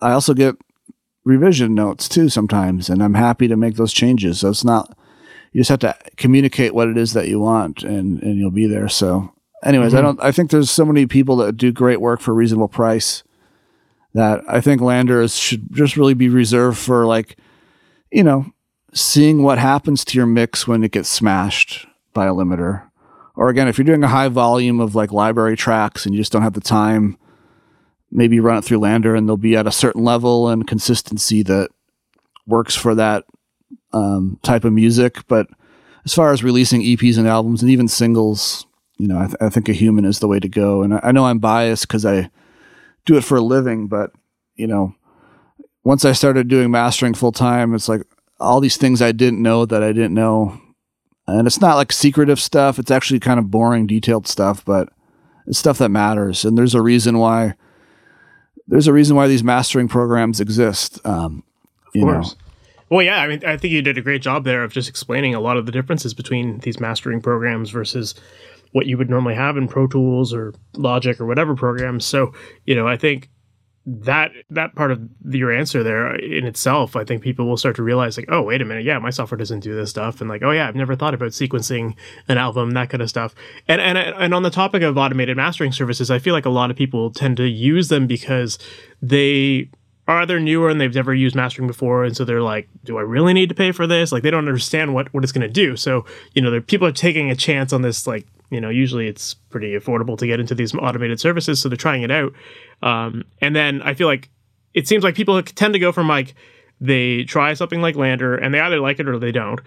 I also get revision notes too sometimes, and I'm happy to make those changes. So it's not you just have to communicate what it is that you want and and you'll be there so anyways mm-hmm. i don't i think there's so many people that do great work for a reasonable price that i think LANDRs should just really be reserved for like you know seeing what happens to your mix when it gets smashed by a limiter or again if you're doing a high volume of like library tracks and you just don't have the time maybe run it through LANDR and they'll be at a certain level and consistency that works for that um, type of music. But as far as releasing EPs and albums and even singles, you know, I, th- I think a human is the way to go. And I, I know I'm biased because I do it for a living, but you know, once I started doing mastering full time, it's like all these things I didn't know that I didn't know. And it's not like secretive stuff. It's actually kind of boring, detailed stuff, but it's stuff that matters. And there's a reason why there's a reason why these mastering programs exist. Um, of course. Know. Well, yeah, I mean, I think you did a great job there of just explaining a lot of the differences between these mastering programs versus what you would normally have in Pro Tools or Logic or whatever programs. So, you know, I think that that part of your answer there in itself, I think people will start to realize like, oh, wait a minute, yeah, my software doesn't do this stuff, and like, oh yeah, I've never thought about sequencing an album, that kind of stuff. And and and on the topic of automated mastering services, I feel like a lot of people tend to use them because they are they're newer and they've never used mastering before and so they're like do i really need to pay for this? Like they don't understand what what it's going to do. So you know people are taking a chance on this like you know usually it's pretty affordable to get into these automated services so they're trying it out. Um, and then i feel like it seems like people tend to go from like they try something like LANDR and they either like it or they don't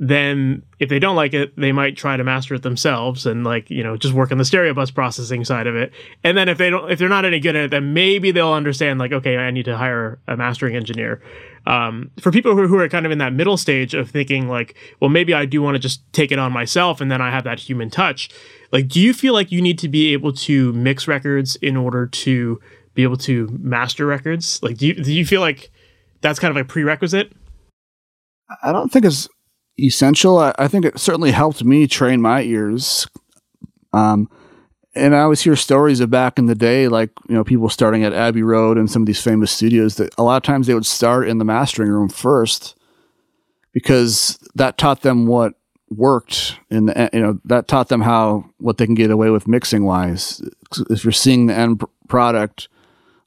then if they don't like it, they might try to master it themselves and like, you know, just work on the stereo bus processing side of it. And then if they don't if they're not any good at it, then maybe they'll understand like, okay, I need to hire a mastering engineer. Um, for people who, who are kind of in that middle stage of thinking like, well, maybe I do want to just take it on myself and then I have that human touch. Like, do you feel like you need to be able to mix records in order to be able to master records? Like, do you, do you feel like that's kind of a prerequisite? I don't think it's essential. I, I think it certainly helped me train my ears. Um, and I always hear stories of back in the day, like you know, people starting at Abbey Road and some of these famous studios. That a lot of times they would start in the mastering room first, because that taught them what worked, and you know that taught them how what they can get away with mixing wise. If you're seeing the end product,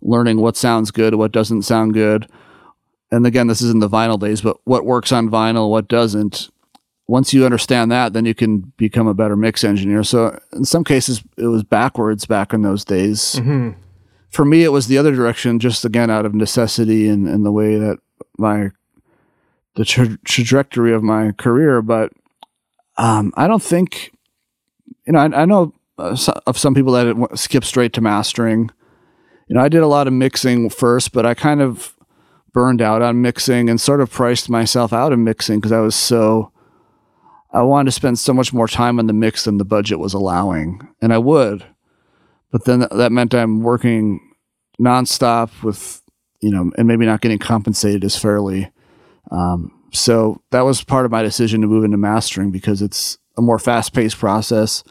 learning what sounds good, what doesn't sound good, and again, this is in the vinyl days, but what works on vinyl, what doesn't. Once you understand that, then you can become a better mix engineer. So in some cases, it was backwards back in those days. Mm-hmm. For me, it was the other direction, just again out of necessity and, and the way that my the tra- trajectory of my career. But um, I don't think, you know, I, I know uh, of some people that skip straight to mastering. You know, I did a lot of mixing first, but I kind of burned out on mixing and sort of priced myself out of mixing because I was so I wanted to spend so much more time on the mix than the budget was allowing, and I would. But then that meant I'm working nonstop with you know, and maybe not getting compensated as fairly. Um, so that was part of my decision to move into mastering because it's a more fast-paced process.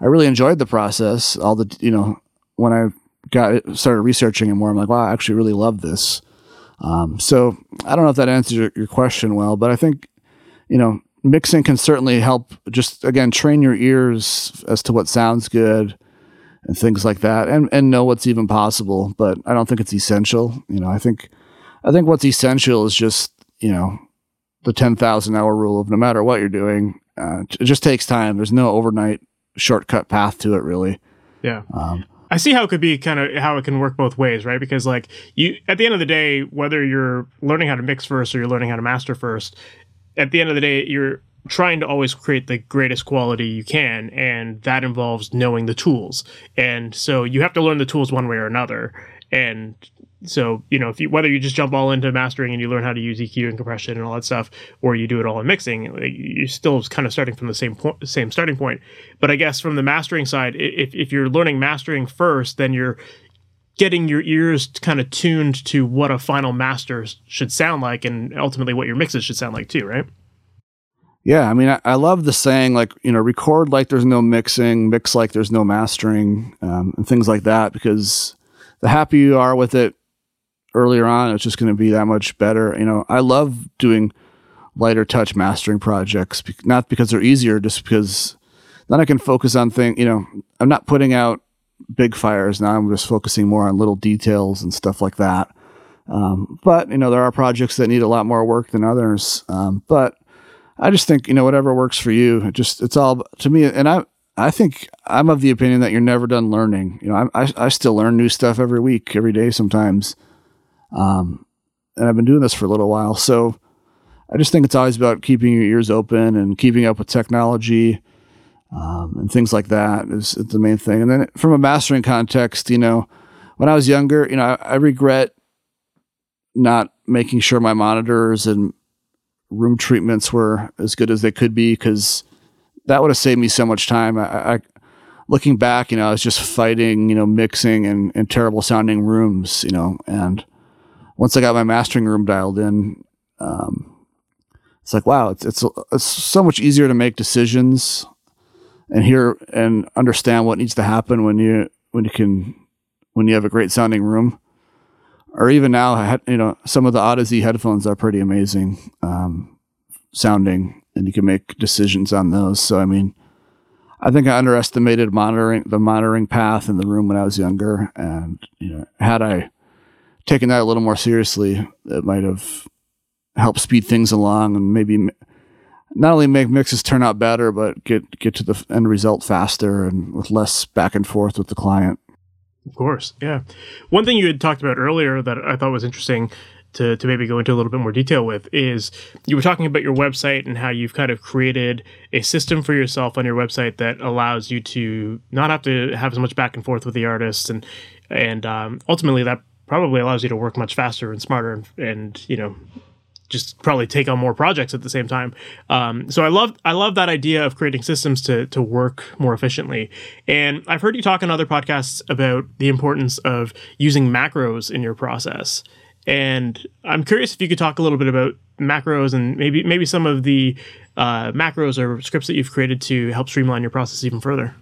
I really enjoyed the process. All the you know, when I got started researching it more, I'm like, wow, I actually really love this. Um, so I don't know if that answers your, your, question well, but I think, you know, mixing can certainly help just, again, train your ears as to what sounds good and things like that and, and know what's even possible. But I don't think it's essential. You know, I think, I think what's essential is just, you know, the 10,000 hour rule of no matter what you're doing, uh, it just takes time. There's no overnight shortcut path to it really. Yeah. Um, I see how it could be kind of how it can work both ways, right? Because like you, at the end of the day, whether you're learning how to mix first or you're learning how to master first, at the end of the day, you're trying to always create the greatest quality you can, and that involves knowing the tools. And so you have to learn the tools one way or another. And so you know if you whether you just jump all into mastering and you learn how to use EQ and compression and all that stuff, or you do it all in mixing, you're still kind of starting from the same point, same starting point. But I guess from the mastering side, if if you're learning mastering first, then you're getting your ears kind of tuned to what a final master should sound like, and ultimately what your mixes should sound like too, right? Yeah, I mean, I, I, love the saying like you know, record like there's no mixing, mix like there's no mastering, um, and things like that. Because the happier you are with it, earlier on, it's just going to be that much better. You know, I love doing lighter touch mastering projects, not because they're easier, just because then I can focus on things. You know, I'm not putting out big fires now. I'm just focusing more on little details and stuff like that. Um, but you know, there are projects that need a lot more work than others. Um, but I just think you know whatever works for you. It just it's all to me, and I I think I'm of the opinion that you're never done learning. You know, I I, I still learn new stuff every week, every day, sometimes. Um, and I've been doing this for a little while. So I just think it's always about keeping your ears open and keeping up with technology um, and things like that is, is, the main thing. And then from a mastering context, you know, when I was younger, you know, I, I regret not making sure my monitors and room treatments were as good as they could be because that would have saved me so much time. I, I, looking back, you know, I was just fighting, you know, mixing and, and terrible sounding rooms, you know, and once I got my mastering room dialed in, um, it's like wow, it's, it's it's so much easier to make decisions and hear and understand what needs to happen when you when you can when you have a great sounding room. Or even now, you know, some of the Audeze headphones are pretty amazing um, sounding, and you can make decisions on those. So, I mean, I think I underestimated monitoring the monitoring path in the room when I was younger, and you know, had I taken that a little more seriously, it might have helped speed things along and maybe not only make mixes turn out better, but get get to the end result faster and with less back and forth with the client. Of course, yeah. One thing you had talked about earlier that I thought was interesting to, to maybe go into a little bit more detail with is you were talking about your website and how you've kind of created a system for yourself on your website that allows you to not have to have as much back and forth with the artists and and um, ultimately that probably allows you to work much faster and smarter and, and you know just probably take on more projects at the same time. Um, so I love I love that idea of creating systems to to work more efficiently. And I've heard you talk on other podcasts about the importance of using macros in your process. And I'm curious if you could talk a little bit about macros and maybe maybe some of the uh, macros or scripts that you've created to help streamline your process even further.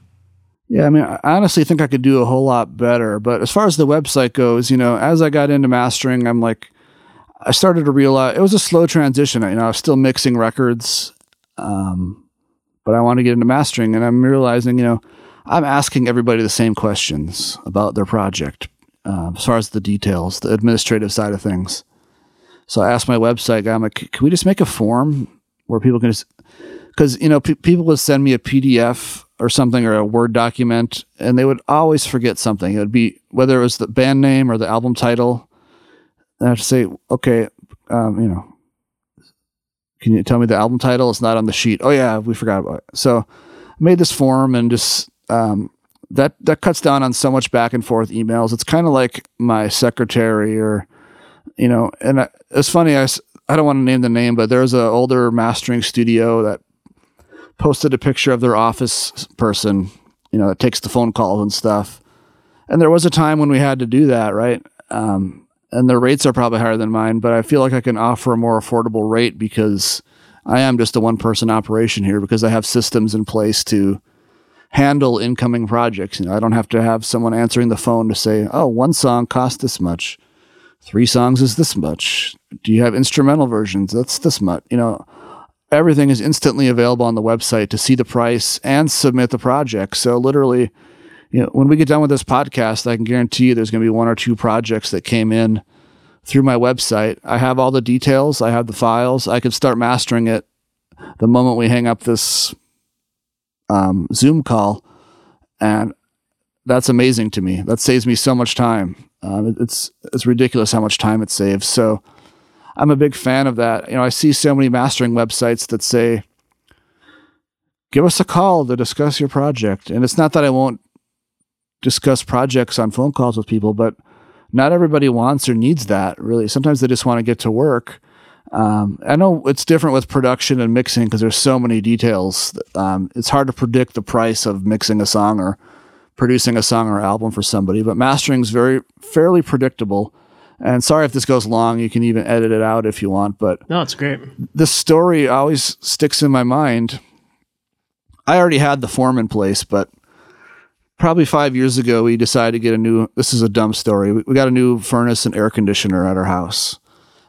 Yeah, I mean, I honestly think I could do a whole lot better. But as far as the website goes, you know, as I got into mastering, I'm like, I started to realize it was a slow transition. You know, I was still mixing records, um, but I want to get into mastering, and I'm realizing, you know, I'm asking everybody the same questions about their project uh, as far as the details, the administrative side of things. So I asked my website guy, I'm like, can we just make a form where people can just, because, you know, people would send me a PDF or something or a Word document, and they would always forget something. It would be whether it was the band name or the album title. And I have to say, okay, um, you know, can you tell me the album title? It's not on the sheet. Oh yeah, we forgot about it. So I made this form and just um, that that cuts down on so much back and forth emails. It's kind of like my secretary or you know, and I, it's funny. I I don't want to name the name, but there's an older mastering studio that posted a picture of their office person, you know, that takes the phone calls and stuff. And there was a time when we had to do that, right? Um, and their rates are probably higher than mine, but I feel like I can offer a more affordable rate because I am just a one person operation here because I have systems in place to handle incoming projects. You know, I don't have to have someone answering the phone to say, "Oh, one song costs this much. Three songs is this much. Do you have instrumental versions? That's this much." You know, everything is instantly available on the website to see the price and submit the project. So literally, you know, when we get done with this podcast, I can guarantee you there's going to be one or two projects that came in through my website. I have all the details, I have the files. I can start mastering it the moment we hang up this um, Zoom call, and that's amazing to me. That saves me so much time. Um, it's it's ridiculous how much time it saves. So I'm a big fan of that. You know, I see so many mastering websites that say, "Give us a call to discuss your project," and it's not that I won't discuss projects on phone calls with people, but not everybody wants or needs that really. Sometimes they just want to get to work. Um, I know it's different with production and mixing because there's so many details. Um, it's hard to predict the price of mixing a song or producing a song or album for somebody, but mastering is very fairly predictable. And sorry if this goes long, you can even edit it out if you want. But no, it's great. This story always sticks in my mind. I already had the form in place, but probably five years ago, we decided to get a new. This is a dumb story. We, we got a new furnace and air conditioner at our house,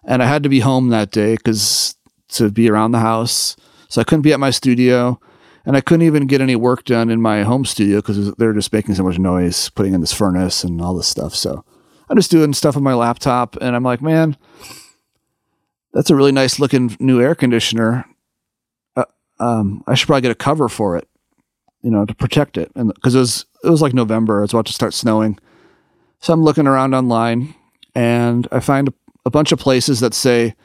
and I had to be home that day because to be around the house, so I couldn't be at my studio, and I couldn't even get any work done in my home studio because they're just making so much noise putting in this furnace and all this stuff. So I'm just doing stuff on my laptop, and I'm like, man, that's a really nice looking new air conditioner. Uh, um, I should probably get a cover for it, you know, to protect it, and because it was it was like November. It's about to start snowing. So I'm looking around online and I find a, a, bunch of places that say,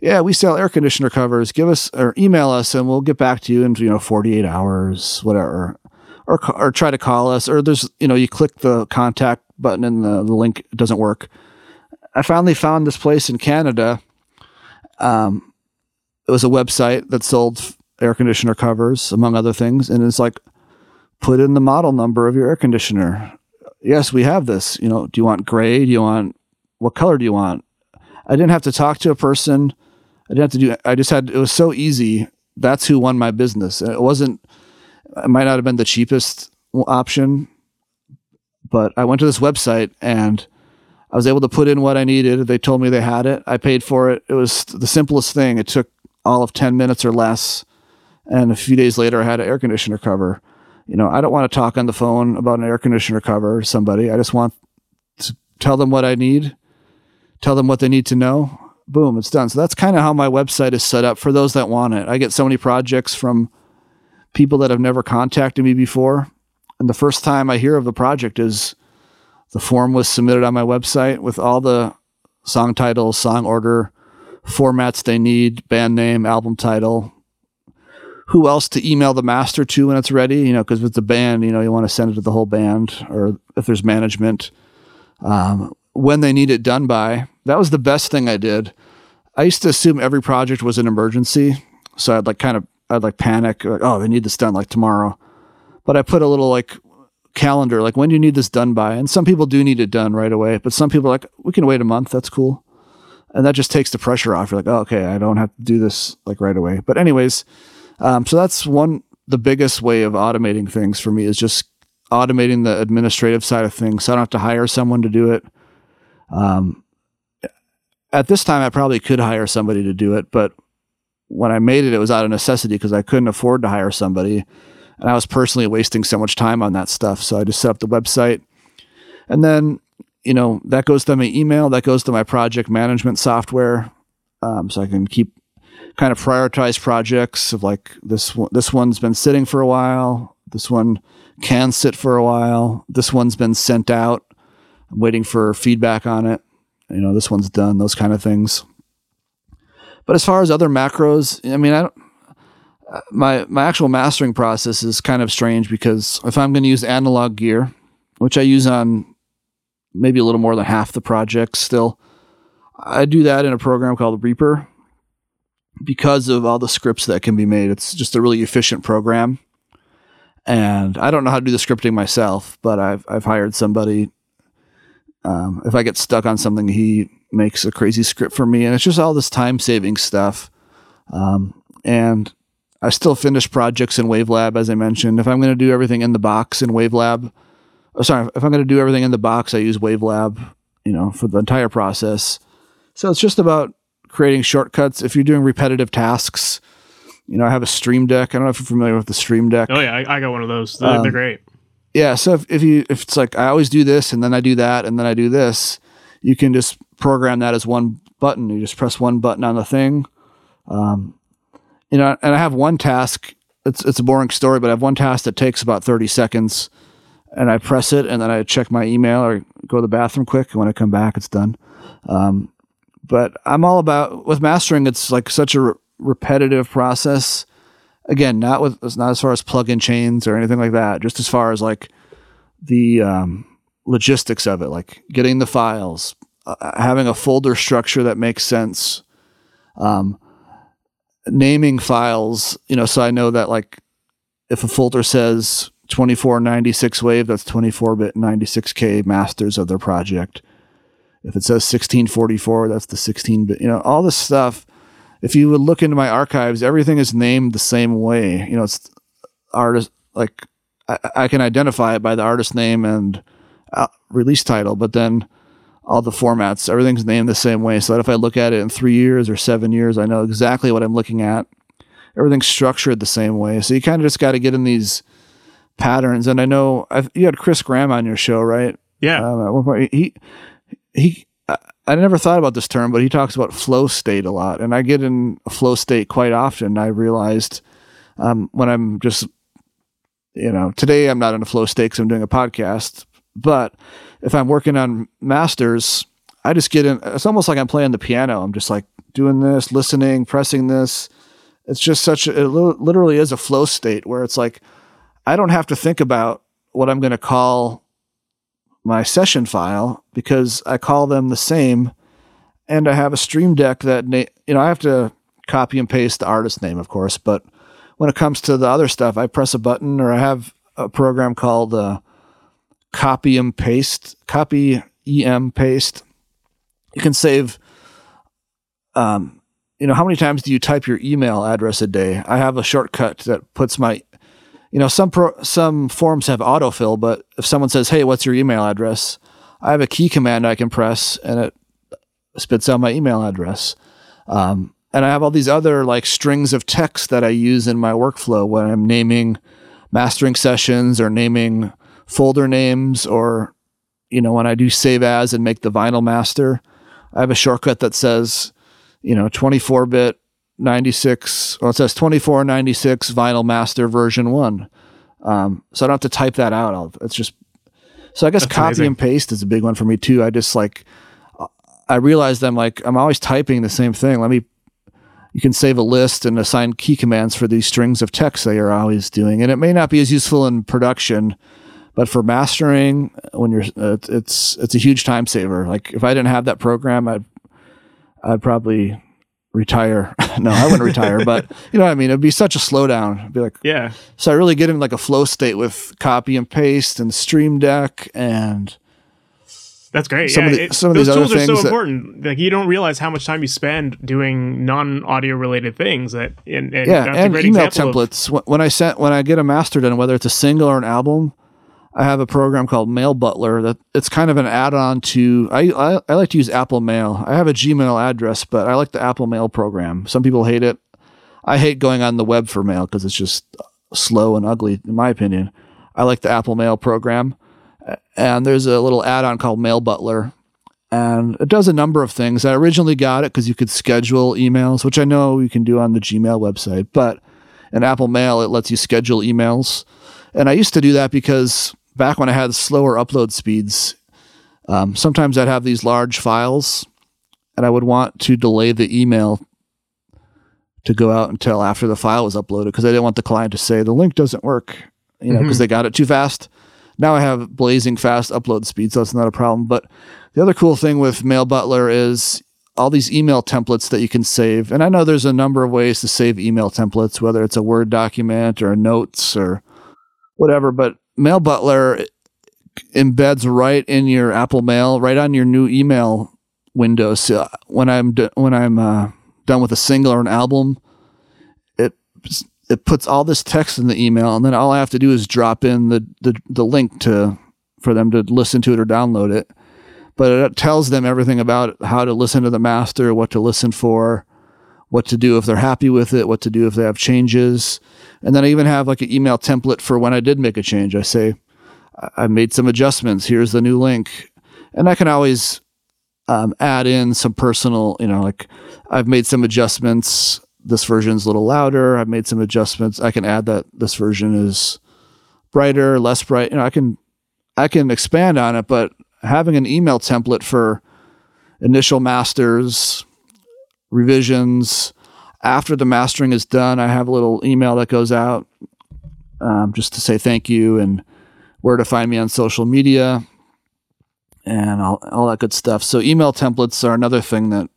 yeah, we sell air conditioner covers. Give us or email us and we'll get back to you in, you know, 48 hours, whatever. Or, or try to call us. Or there's, you know, you click the contact button and the, the link doesn't work. I finally found this place in Canada. Um, it was a website that sold air conditioner covers, among other things. And it's like, put in the model number of your air conditioner. Yes, we have this. You know, do you want gray? Do you want what color do you want? I didn't have to talk to a person. I didn't have to do. I just had. It was so easy. That's who won my business. It wasn't. It might not have been the cheapest option, but I went to this website and I was able to put in what I needed. They told me they had it. I paid for it. It was the simplest thing. It took all of ten minutes or less, and a few days later, I had an air conditioner cover you know, I don't want to talk on the phone about an air conditioner cover to somebody. I just want to tell them what I need, tell them what they need to know. Boom, it's done. So that's kind of how my website is set up for those that want it. I get so many projects from people that have never contacted me before. And the first time I hear of the project is the form was submitted on my website with all the song titles, song order, formats they need, band name, album title, who else to email the master to when it's ready. You know, because with the band, you know, you want to send it to the whole band, or if there's management, um, when they need it done by. That was the best thing I did. I used to assume every project was an emergency, so I'd like kind of I'd like panic, like oh they need this done like tomorrow, but I put a little like calendar like when do you need this done by, and some people do need it done right away, but some people are like we can wait a month, that's cool. and that just takes the pressure off. You're like, oh, okay, I don't have to do this like right away. But anyways, um, so that's one the biggest way of automating things for me is just automating the administrative side of things. So I don't have to hire someone to do it. Um, at this time, I probably could hire somebody to do it, but when I made it, it was out of necessity because I couldn't afford to hire somebody. And I was personally wasting so much time on that stuff. So I just set up the website. And then, you know, that goes to my email, that goes to my project management software. Um, so I can keep kind of prioritize projects of like this one, this one's been sitting for a while. This one can sit for a while. This one's been sent out. I'm waiting for feedback on it. You know, this one's done, those kind of things. But as far as other macros, I mean, I don't, my my actual mastering process is kind of strange because if I'm going to use analog gear, which I use on maybe a little more than half the projects still, I do that in a program called Reaper because of all the scripts that can be made. It's just a really efficient program. And I don't know how to do the scripting myself, but I've I've hired somebody. Um, if I get stuck on something, he makes a crazy script for me, and it's just all this time saving stuff. Um, and I still finish projects in WaveLab, as I mentioned. If I'm going to do everything in the box in WaveLab, oh, sorry, if I'm going to do everything in the box, I use WaveLab, you know, for the entire process. So it's just about creating shortcuts. If you're doing repetitive tasks, you know, I have a Stream Deck. I don't know if you're familiar with the Stream Deck. Oh yeah, I, I got one of those. They're, um, they're great. Yeah. So if, if you if it's like I always do this and then I do that and then I do this, you can just program that as one button. You just press one button on the thing. Um, you know, and I have one task. It's it's a boring story, but I have one task that takes about thirty seconds, and I press it, and then I check my email or go to the bathroom quick. And when I come back, it's done. Um, but I'm all about with mastering. It's like such a re- repetitive process. Again, not with not as far as plug-in chains or anything like that. Just as far as like the um, logistics of it, like getting the files, uh, having a folder structure that makes sense. Um, naming files, you know, so I know that like if a folder says 2496 wave, that's 24 bit 96K masters of their project. If it says 1644, that's the 16 bit, you know, all this stuff. If you would look into my archives, everything is named the same way. You know, it's artist, like I, I can identify it by the artist name and uh, release title, but then all the formats, everything's named the same way. So that if I look at it in three years or seven years, I know exactly what I'm looking at. Everything's structured the same way. So you kind of just got to get in these patterns. And I know I've, you had Chris Graham on your show, right? Yeah. Um, at one point, he he. I never thought about this term, but he talks about flow state a lot, and I get in a flow state quite often. I realized um, when I'm just, you know, today I'm not in a flow state because I'm doing a podcast, but if I'm working on masters, I just get in. It's almost like I'm playing the piano. I'm just like doing this, listening, pressing this. It's just such a, it literally is a flow state where it's like, I don't have to think about what I'm going to call my session file because I call them the same. And I have a stream deck that, you know, I have to copy and paste the artist name, of course. But when it comes to the other stuff, I press a button or I have a program called, uh, copy and paste, Copy 'Em Paste. You can save. Um, you know, how many times do you type your email address a day? I have a shortcut that puts my, you know, some pro, some forms have autofill, but if someone says, "Hey, what's your email address?" I have a key command I can press, and it spits out my email address. Um, and I have all these other like strings of text that I use in my workflow when I'm naming mastering sessions or naming folder names or you know when I do save as and make the vinyl master, I have a shortcut that says you know 24 bit 96 well it says 24 96 vinyl master version 1 um, so i don't have to type that out. It's just so i guess That's copy amazing. and paste is a big one for me too. I just like i realized i'm like i'm always typing the same thing. Let me you can save a list and assign key commands for these strings of text that you're always doing. And it may not be as useful in production but for mastering, when you're, it's it's a huge time saver. Like if I didn't have that program, I'd I'd probably retire. no, I wouldn't retire, but you know what I mean? It'd be such a slowdown. It'd be like, yeah. So I really get in like a flow state with copy and paste and Stream Deck and That's great. Some yeah, of the- it- some of those these other tools are so things that- important. Like you don't realize how much time you spend doing non-audio related things. That and, and yeah, and email example of- templates. When I sent when I get a master done, whether it's a single or an album, I have a program called Mailbutler that it's kind of an add-on to. I, I I like to use Apple Mail. I have a Gmail address, but I like the Apple Mail program. Some people hate it. I hate going on the web for mail because it's just slow and ugly, in my opinion. I like the Apple Mail program, and there's a little add-on called Mailbutler, and it does a number of things. I originally got it because you could schedule emails, which I know you can do on the Gmail website, but in Apple Mail, it lets you schedule emails. And I used to do that because back when I had slower upload speeds, um, sometimes I'd have these large files and I would want to delay the email to go out until after the file was uploaded because I didn't want the client to say the link doesn't work, you know, because they got it too fast. Now I have blazing fast upload speed, so it's not a problem. But the other cool thing with Mailbutler is all these email templates that you can save. And I know there's a number of ways to save email templates, whether it's a Word document or notes or whatever. But Mailbutler embeds right in your Apple Mail, right on your new email window. So when I'm when I'm uh, done with a single or an album, it it puts all this text in the email, and then all I have to do is drop in the the, the link to for them to listen to it or download it but it tells them everything about how to listen to the master, what to listen for, what to do if they're happy with it, what to do if they have changes. And then I even have like an email template for when I did make a change. I say, I made some adjustments. Here's the new link. And I can always um, add in some personal, you know, like I've made some adjustments. This version's a little louder. I've made some adjustments. I can add that this version is brighter, less bright. You know, I can I can expand on it, but having an email template for initial masters, revisions, after the mastering is done, I have a little email that goes out um, just to say thank you and where to find me on social media and all, all that good stuff. So, email templates are another thing that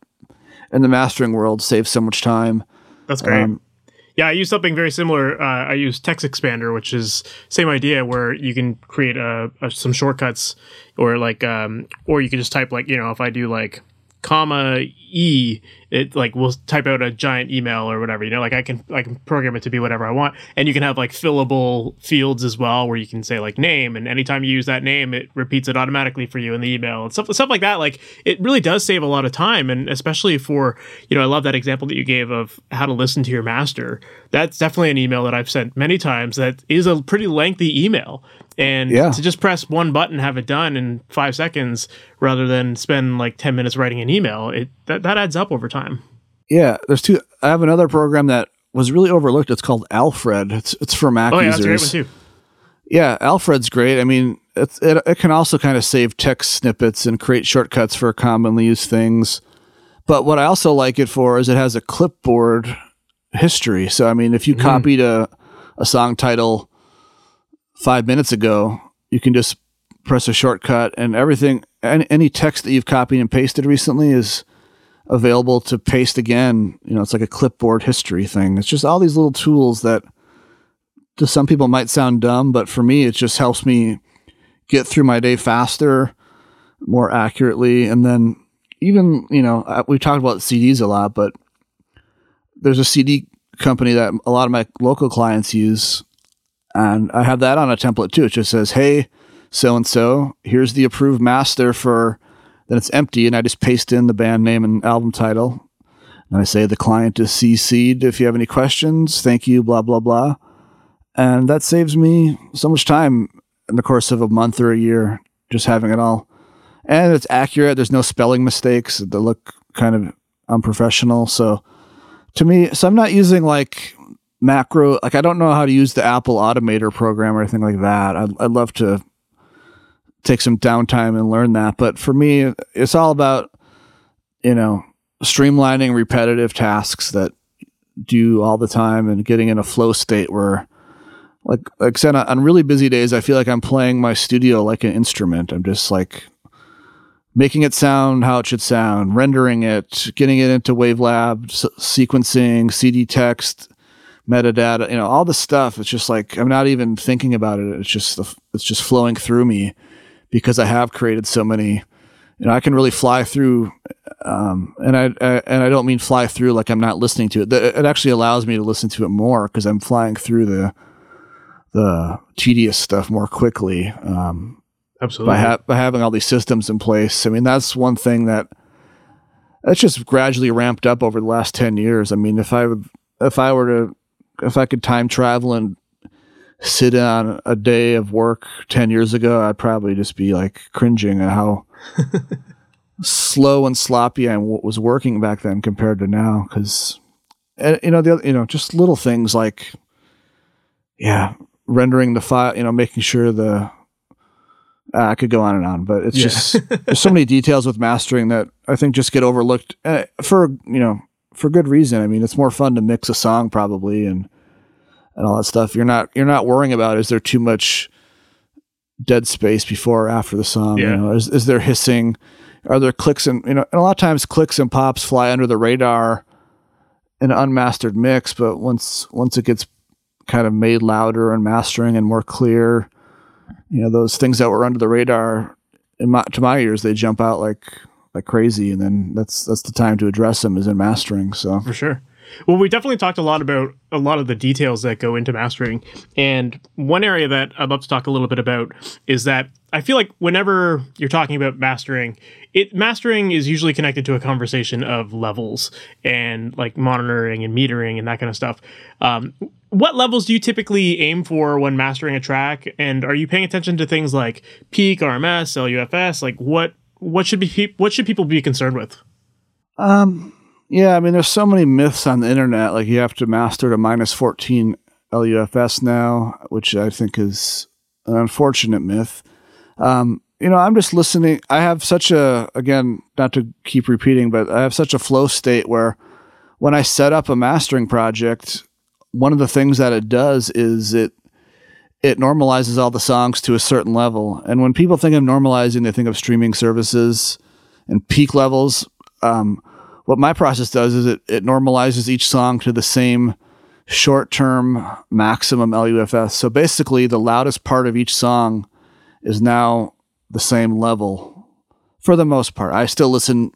in the mastering world saves so much time. That's great. Um, Yeah, I use something very similar. Uh, I use TextExpander, which is same idea where you can create uh uh some shortcuts, or like, um, or you can just type like, you know, if I do like comma e, it like will type out a giant email or whatever. You know, like I can I can program it to be whatever I want, and you can have like fillable fields as well, where you can say like name, and anytime you use that name, it repeats it automatically for you in the email and stuff stuff like that. Like it really does save a lot of time, and especially for you know, I love that example that you gave of how to listen to your master. That's definitely an email that I've sent many times. That is a pretty lengthy email, and Yeah. to just press one button, have it done in five seconds, rather than spend like ten minutes writing an email, it that, that adds up over time. Yeah, there's two. I have another program that was really overlooked. It's called Alfred. It's it's for Mac Oh yeah, that's a users. great one too. Yeah, Alfred's great. I mean, it's, it it can also kind of save text snippets and create shortcuts for commonly used things. But what I also like it for is it has a clipboard history. So I mean, if you Mhm. copied a a song title five minutes ago, you can just press a shortcut and everything. Any, any text that you've copied and pasted recently is available to paste again. You know, it's like a clipboard history thing. It's just all these little tools that to some people might sound dumb, but for me, it just helps me get through my day faster, more accurately. And then even, you know, uh, we talked about CDs a lot, but there's a CD company that a lot of my local clients use. And I have that on a template too. It just says, hey, so and so, here's the approved master for, then it's empty. And I just paste in the band name and album title. And I say the client is CC'd. If you have any questions, thank you, blah, blah, blah. And that saves me so much time in the course of a month or a year, just having it all. And it's accurate. There's no spelling mistakes that look kind of unprofessional. So to me, so I'm not using like macro, like I don't know how to use the Apple Automator program or anything like that. I'd, I'd love to take some downtime and learn that. But for me, it's all about, you know, streamlining repetitive tasks that do all the time and getting in a flow state where like like I said on- really busy days I feel like I'm playing my studio like an instrument. I'm just like making it sound how it should sound, rendering it, getting it into Wavelab, s- sequencing, CD text, metadata, you know, all the stuff. It's just like I'm not even thinking about it. It's just it's just flowing through me because I have created so many you know, I can really fly through, um, and I, I, and I don't mean fly through like I'm not listening to it. It actually allows me to listen to it more because I'm flying through the the tedious stuff more quickly. Um, Absolutely. By, ha- by having all these systems in place, I mean that's one thing that that's just gradually ramped up over the last ten years. I mean, if I would, if I were to, if I could time travel and sit on a day of work 10 years ago, I'd probably just be like cringing at how slow and sloppy I was working back then compared to now. Cause, you know, the other, you know, just little things like, yeah, rendering the file, you know, making sure the, uh, I could go on and on, but it's yeah. just, there's so many details with mastering that I think just get overlooked uh, for, you know, for good reason. I mean, it's more fun to mix a song probably and, and all that stuff. You're not you're not worrying about is there too much dead space before or after the song? Yeah. You know, is is there hissing? Are there clicks and you know? And a lot of times clicks and pops fly under the radar in an unmastered mix, but once once it gets kind of made louder and mastering and more clear, you know, those things that were under the radar in my, to my ears, they jump out like like crazy, and then that's that's the time to address them is in mastering. So for sure. Well, we definitely talked a lot about a lot of the details that go into mastering. And one area that I'd love to talk a little bit about is that I feel like whenever you're talking about mastering, it mastering is usually connected to a conversation of levels and like monitoring and metering and that kind of stuff. Um, what levels do you typically aim for when mastering a track? And are you paying attention to things like peak, RMS, LUFS? Like what what should be what should people be concerned with? Um yeah, I mean, there's so many myths on the internet. Like you have to master to minus 14 LUFS now, which I think is an unfortunate myth. Um, you know, I'm just listening. I have such a, again, not to keep repeating, but I have such a flow state where when I set up a mastering project, one of the things that it does is it it normalizes all the songs to a certain level. And when people think of normalizing, they think of streaming services and peak levels. Um, what my process does is it, it normalizes each song to the same short term maximum LUFS. So basically, the loudest part of each song is now the same level for the most part. I still listen,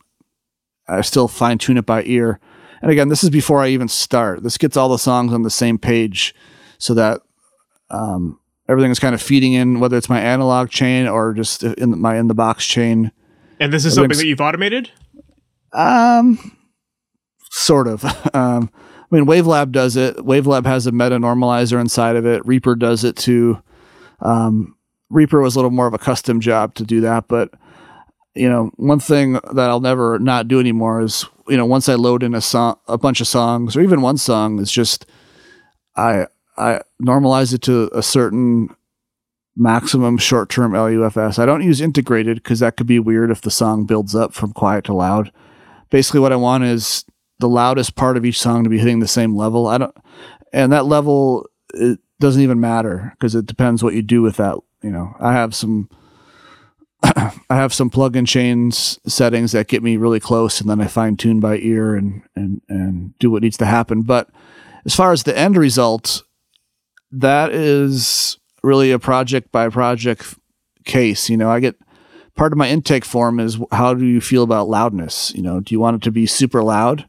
I still fine tune it by ear. And again, this is before I even start. This gets all the songs on the same page so that um, everything is kind of feeding in, whether it's my analog chain or just in my in the box chain. And this is something that you've automated? Um, sort of. Um, I mean, Wavelab does it. Wavelab has a meta normalizer inside of it. Reaper does it too. Um, Reaper was a little more of a custom job to do that, but you know, one thing that I'll never not do anymore is you know once I load in a song, a bunch of songs, or even one song, is just I I normalize it to a certain maximum short term LUFS. I don't use integrated because that could be weird if the song builds up from quiet to loud basically what I want is the loudest part of each song to be hitting the same level. I don't, and that level it doesn't even matter because it depends what you do with that. You know, I have some, I have some plug-in chains settings that get me really close, and then I fine tune by ear and and and do what needs to happen. But as far as the end result, that is really a project by project case. You know, I get part of my intake form is how do you feel about loudness? You know, do you want it to be super loud?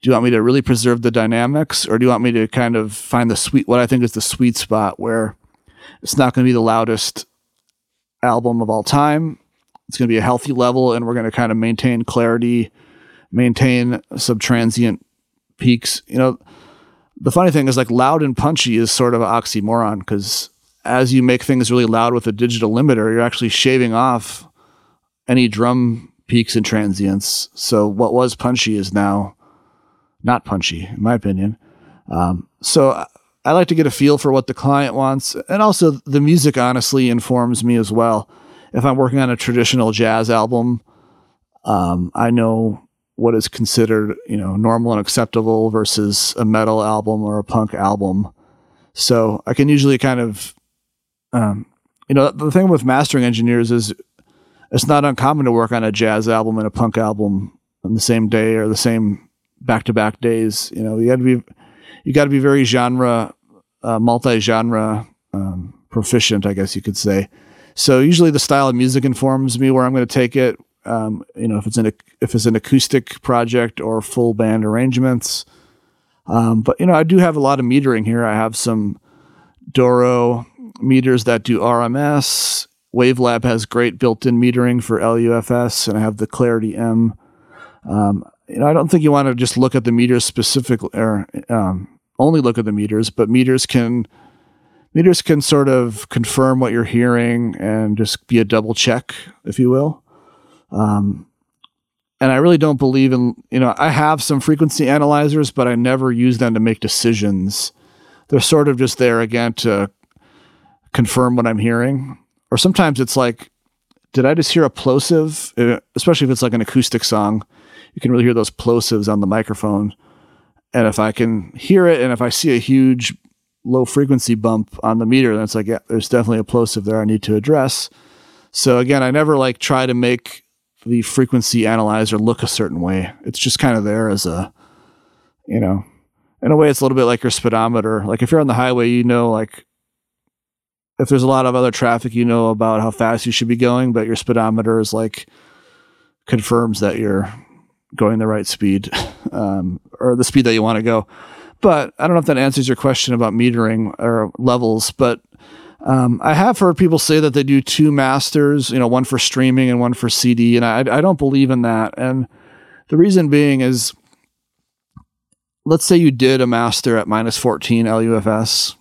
Do you want me to really preserve the dynamics, or do you want me to kind of find the sweet, what I think is the sweet spot where it's not going to be the loudest album of all time? It's going to be a healthy level, and we're going to kind of maintain clarity, maintain some transient peaks. You know, the funny thing is like loud and punchy is sort of an oxymoron because as you make things really loud with a digital limiter, you're actually shaving off any drum peaks and transients. So what was punchy is now not punchy, in my opinion. Um, so I like to get a feel for what the client wants, and also the music honestly informs me as well. If I'm working on a traditional jazz album, um, I know what is considered, you know, normal and acceptable versus a metal album or a punk album. So I can usually kind of um, you know, the thing with mastering engineers is it's not uncommon to work on a jazz album and a punk album on the same day or the same back to back days. You know, you got to be you got to be very genre, uh, multi genre um, proficient, I guess you could say. So usually the style of music informs me where I'm going to take it. Um, you know, if it's an if it's an acoustic project or full band arrangements. Um, but you know, I do have a lot of metering here. I have some Dorrough meters that do RMS. Wavelab has great built-in metering for LUFS, and I have the Clarity M. Um, you know, I don't think you want to just look at the meters specifically, or um, only look at the meters, but meters can meters can sort of confirm what you're hearing and just be a double check, if you will. Um, and I really don't believe in, you know, I have some frequency analyzers, but I never use them to make decisions. They're sort of just there again to confirm what I'm hearing. Or sometimes it's like, did I just hear a plosive? Uh, especially if it's like an acoustic song, you can really hear those plosives on the microphone. And if I can hear it and if I see a huge low frequency bump on the meter, then it's like, yeah, there's definitely a plosive there I need to address. So again, I never like try to make the frequency analyzer look a certain way. It's just kind of there as a, you know, in a way, it's a little bit like your speedometer. Like if you're on the highway, you know, like if there's a lot of other traffic, you know about how fast you should be going, but your speedometer is like confirms that you're going the right speed um, or the speed that you want to go. But I don't know if that answers your question about metering or levels, but um, I have heard people say that they do two masters, you know, one for streaming and one for CD, and I, I don't believe in that. And the reason being is, let's say you did a master at minus 14 LUFS,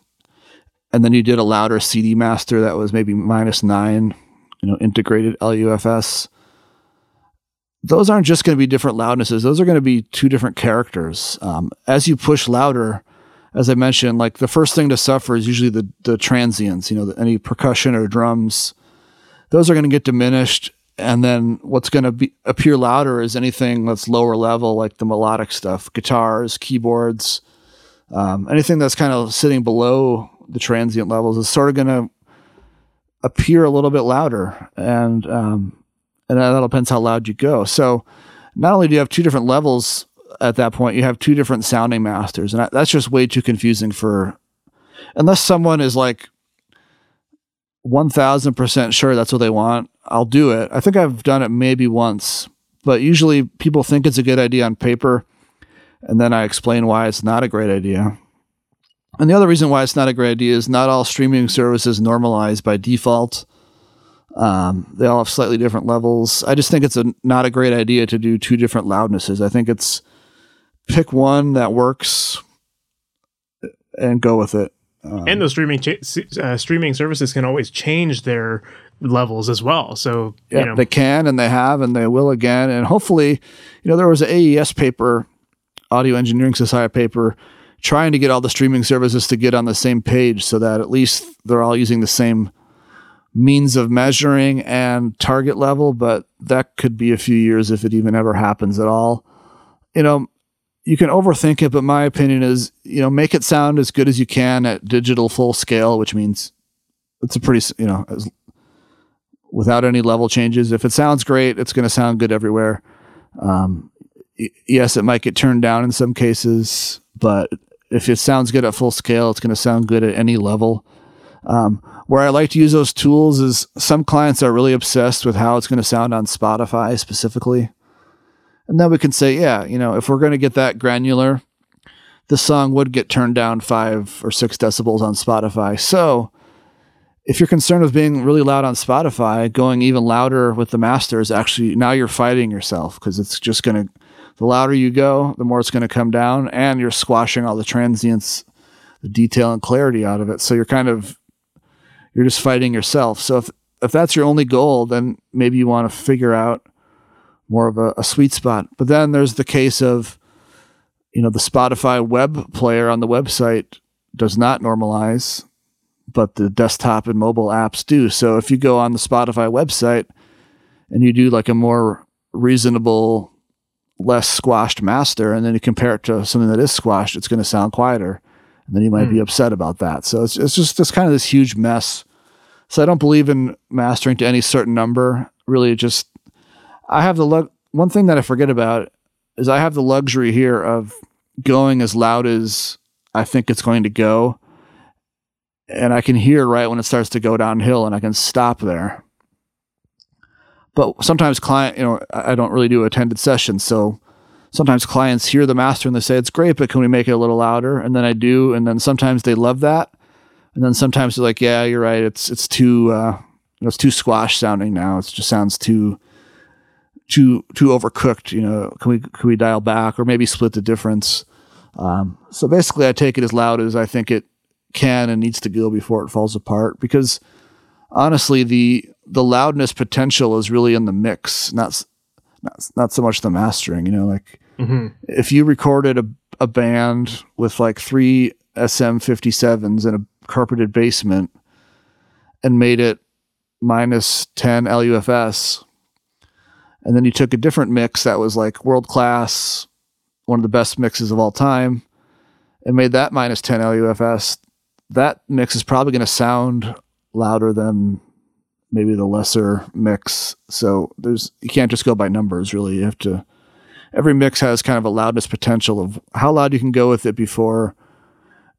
and then you did a louder CD master that was maybe minus nine, you know, integrated LUFS. Those aren't just going to be different loudnesses; those are going to be two different characters. Um, as you push louder, as I mentioned, like the first thing to suffer is usually the the transients. You know, the, any percussion or drums, those are going to get diminished, and then what's going to be appear louder is anything that's lower level, like the melodic stuff, guitars, keyboards, um, anything that's kind of sitting below the transient levels is sort of going to appear a little bit louder, and um, and that depends how loud you go. So, not only do you have two different levels at that point you have two different sounding masters and that's just way too confusing for unless someone is like 1000% sure that's what they want i'll do it i think i've done it maybe once but usually people think it's a good idea on paper and then i explain why it's not a great idea and the other reason why it's not a great idea is not all streaming services normalize by default um, they all have slightly different levels. I just think it's a not a great idea to do two different loudnesses. I think it's pick one that works and go with it. Um, and those streaming cha- uh, streaming services can always change their levels as well. So yeah, you know. they can and they have and they will again. And hopefully, you know, there was an AES paper, Audio Engineering Society paper, trying to get all the streaming services to get on the same page so that at least they're all using the same means of measuring and target level. But that could be a few years if it even ever happens at all. You know, you can overthink it, but my opinion is, you know, make it sound as good as you can at digital full scale, which means it's a pretty, you know, as, without any level changes. If it sounds great, it's going to sound good everywhere. Um, yes, it might get turned down in some cases, but if it sounds good at full scale, it's going to sound good at any level. Um, where I like to use those tools is some clients are really obsessed with how it's going to sound on Spotify specifically. And then we can say, yeah, you know, if we're going to get that granular, the song would get turned down five or six decibels on Spotify. So if you're concerned with being really loud on Spotify, going even louder with the master is actually now you're fighting yourself because it's just going to, the louder you go, the more it's going to come down and you're squashing all the transients, the detail and clarity out of it. So you're kind of, you're just fighting yourself. So if, if that's your only goal, then maybe you want to figure out more of a, a sweet spot. But then there's the case of, you know, the Spotify web player on the website does not normalize, but the desktop and mobile apps do. So if you go on the Spotify website and you do like a more reasonable, less squashed master, and then you compare it to something that is squashed, it's going to sound quieter. And then you might mm. be hmm. upset about that. So it's, it's just this kind of this huge mess. So I don't believe in mastering to any certain number. Really, just I have the lu- one thing that I forget about is I have the luxury here of going as loud as I think it's going to go. And I can hear right when it starts to go downhill and I can stop there. but sometimes client, you know, I don't really do attended sessions, so sometimes clients hear the master and they say it's great, but can we make it a little louder? And then I do, and then sometimes they love that, and then sometimes they're like, yeah, you're right, it's it's too uh, it's too squash sounding now. It just sounds too too too overcooked. You know, can we can we dial back or maybe split the difference? Um, so basically, I take it as loud as I think it can and needs to go before it falls apart. Because honestly, the the loudness potential is really in the mix, not not, not so much the mastering. You know, like mm-hmm. if you recorded a a band with like three SM57s in a carpeted basement and made it minus 10 LUFS and then you took a different mix that was like world class, one of the best mixes of all time, and made that minus 10 LUFS. That mix is probably going to sound louder than maybe the lesser mix. So there's you can't just go by numbers really. You have to every mix has kind of a loudness potential of how loud you can go with it before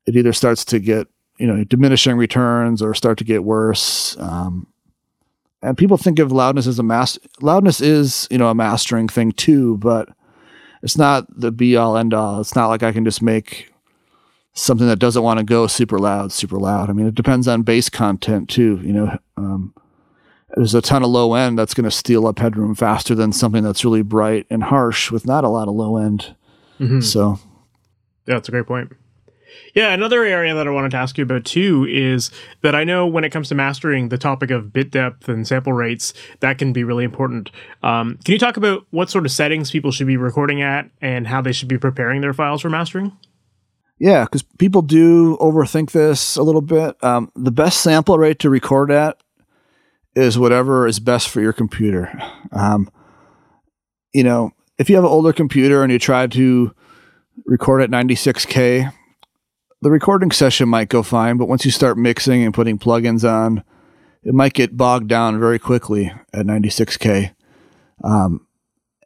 it either starts to get you know diminishing returns or start to get worse. Um, and people think of loudness as a master. Loudness is, you know, a mastering thing too, but it's not the be all end all. It's not like I can just make something that doesn't want to go super loud, super loud. I mean, it depends on bass content too. You know, um, there's a ton of low end that's going to steal up headroom faster than something that's really bright and harsh with not a lot of low end. Mm-hmm. So, yeah, that's a great point. Yeah, another area that I wanted to ask you about too is that I know when it comes to mastering, the topic of bit depth and sample rates that can be really important. Um, can you talk about what sort of settings people should be recording at and how they should be preparing their files for mastering? Yeah, because people do overthink this a little bit. Um, the best sample rate to record at is whatever is best for your computer. Um, you know, if you have an older computer and you try to record at 96K, the recording session might go fine, but once you start mixing and putting plugins on, it might get bogged down very quickly at 96k. Um,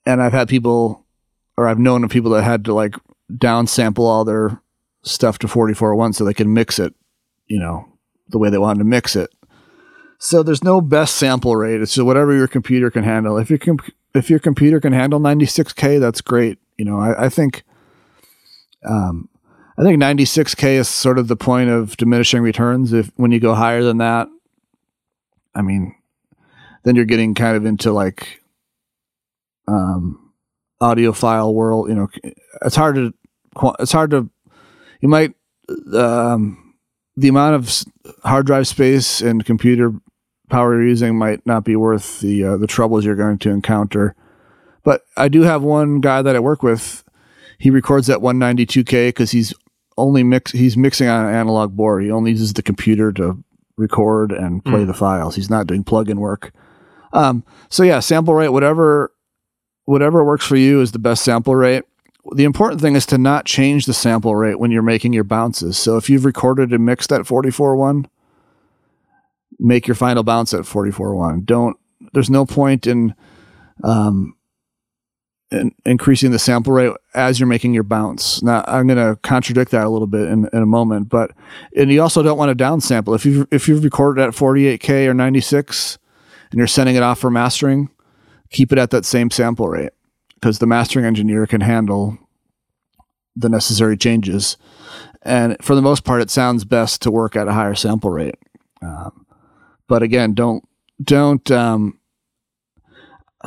and I've had people, or I've known of people that had to like downsample all their stuff to 44.1 so they can mix it, you know, the way they wanted to mix it. So there's no best sample rate. It's just whatever your computer can handle. If your if your computer can handle 96k, that's great. You know, I, I think um, I think 96k is sort of the point of diminishing returns. If when you go higher than that, I mean, then you're getting kind of into like um, audiophile world. You know, it's hard to it's hard to you might um, the amount of hard drive space and computer power you're using might not be worth the uh, the troubles you're going to encounter. But I do have one guy that I work with. He records at 192k because he's only mix he's mixing on an analog board. He only uses the computer to record and play mm. the files. He's not doing plug-in work. Um, so yeah, sample rate, whatever whatever works for you is the best sample rate. The important thing is to not change the sample rate when you're making your bounces. So if you've recorded and mixed at 44.1, make your final bounce at 44.1. Don't there's no point in um, in, increasing the sample rate as you're making your bounce. Now, I'm going to contradict that a little bit in, in a moment, but and you also don't want to downsample. If you if you've recorded at 48k or 96 and you're sending it off for mastering, keep it at that same sample rate because the mastering engineer can handle the necessary changes. And for the most part, it sounds best to work at a higher sample rate. Um, but again, don't don't um,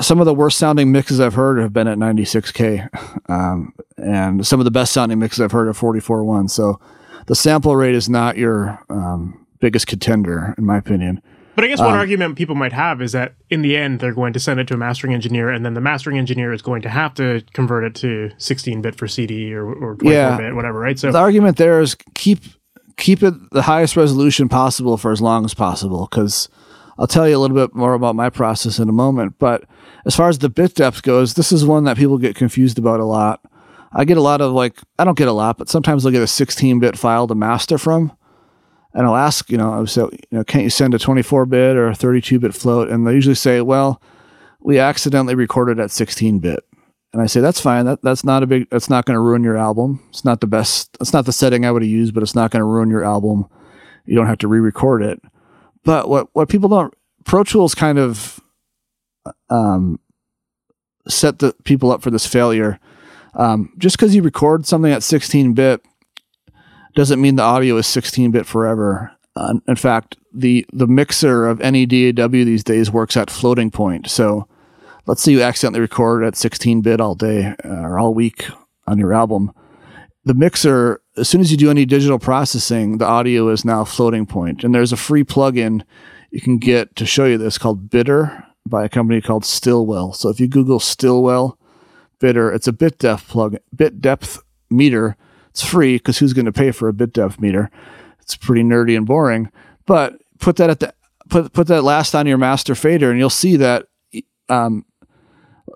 some of the worst sounding mixes I've heard have been at 96k, um, and some of the best sounding mixes I've heard are 44.1. So the sample rate is not your um, biggest contender, in my opinion. But I guess one um, argument people might have is that in the end they're going to send it to a mastering engineer, and then the mastering engineer is going to have to convert it to 16 bit for CD or, or 24 yeah, bit, whatever, right? So the argument there is keep keep it the highest resolution possible for as long as possible, because I'll tell you a little bit more about my process in a moment, but as far as the bit depth goes, this is one that people get confused about a lot. I get a lot of like, I don't get a lot, but sometimes I'll get a 16 bit file to master from. And I'll ask, you know, I'll say, you know, can't you send a 24 bit or a 32 bit float? And they usually say, well, we accidentally recorded at 16 bit. And I say, that's fine. That, that's not a big, that's not going to ruin your album. It's not the best, it's not the setting I would have used, but it's not going to ruin your album. You don't have to re record it. But what, what people don't, Pro Tools kind of um, set the people up for this failure. Um, just because you record something at 16 bit doesn't mean the audio is 16 bit forever. Uh, in fact, the the mixer of any DAW these days works at floating point. So let's say you accidentally record at 16 bit all day uh, or all week on your album. The mixer, as soon as you do any digital processing, the audio is now floating point. And there's a free plugin you can get to show you this called Bitter by a company called Stillwell. So if you Google Stillwell Bitter, it's a bit depth plug, bit depth meter. It's free because who's going to pay for a bit depth meter? It's pretty nerdy and boring. But put that at the put put that last on your master fader, and you'll see that um,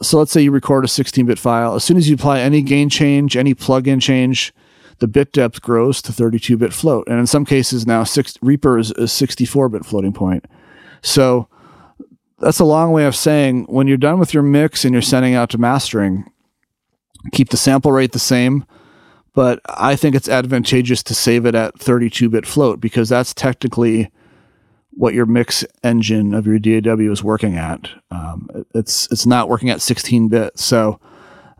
so let's say you record a 16-bit file. As soon as you apply any gain change, any plug-in change, the bit depth grows to 32-bit float. And in some cases now, six, Reaper is a 64-bit floating point. So that's a long way of saying when you're done with your mix and you're sending out to mastering, keep the sample rate the same. But I think it's advantageous to save it at 32-bit float because that's technically what your mix engine of your DAW is working at. Um, it's it's not working at 16 bit. So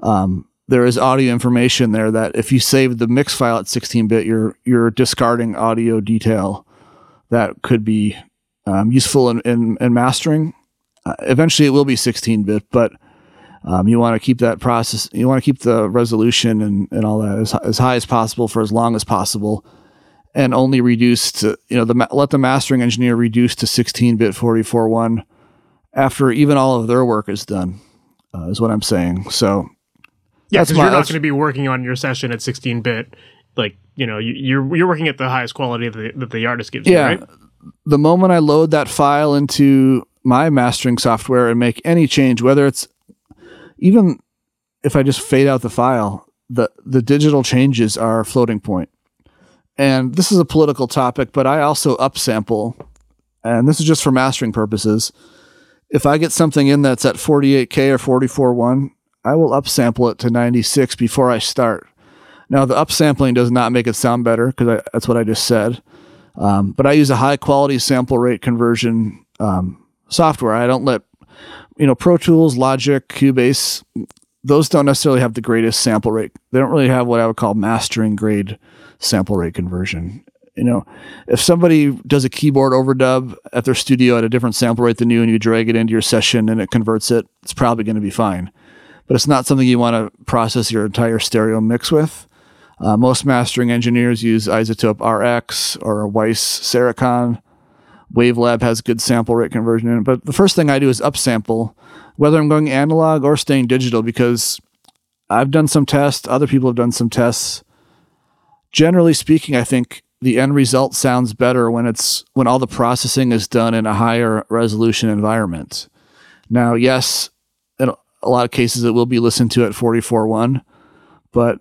um, there is audio information there that if you save the mix file at 16 bit, you're you're discarding audio detail that could be um, useful in, in, in mastering. Uh, eventually, it will be 16 bit, but um, you want to keep that process. You want to keep the resolution and, and all that as, as high as possible for as long as possible and only reduce to you know the let the mastering engineer reduce to 16-bit 44.1 after even all of their work is done uh, is what I'm saying. So yeah, because you're not going to be working on your session at 16-bit. Like you know, you, are you're working at the highest quality that the, that the artist gives yeah, you. Right? The moment I load that file into my mastering software and make any change, whether it's even if I just fade out the file, the the digital changes are floating point. and this is a political topic, but I also upsample, and this is just for mastering purposes. If I get something in that's at 48K or 44.1, I will upsample it to 96 before I start. Now, the upsampling does not make it sound better because that's what I just said. Um, but I use a high quality sample rate conversion um, software. I don't let, you know, Pro Tools, Logic, Cubase, those don't necessarily have the greatest sample rate. They don't really have what I would call mastering grade sample rate conversion. You know, if somebody does a keyboard overdub at their studio at a different sample rate than you and you drag it into your session and it converts it, it's probably going to be fine. But it's not something you want to process your entire stereo mix with. Uh, most mastering engineers use iZotope RX or Weiss Saracon. Wavelab has good sample rate conversion in it. But the first thing I do is upsample, whether I'm going analog or staying digital, because I've done some tests, other people have done some tests generally speaking, I think the end result sounds better when it's when all the processing is done in a higher resolution environment. Now, yes, in a lot of cases it will be listened to at 44.1, but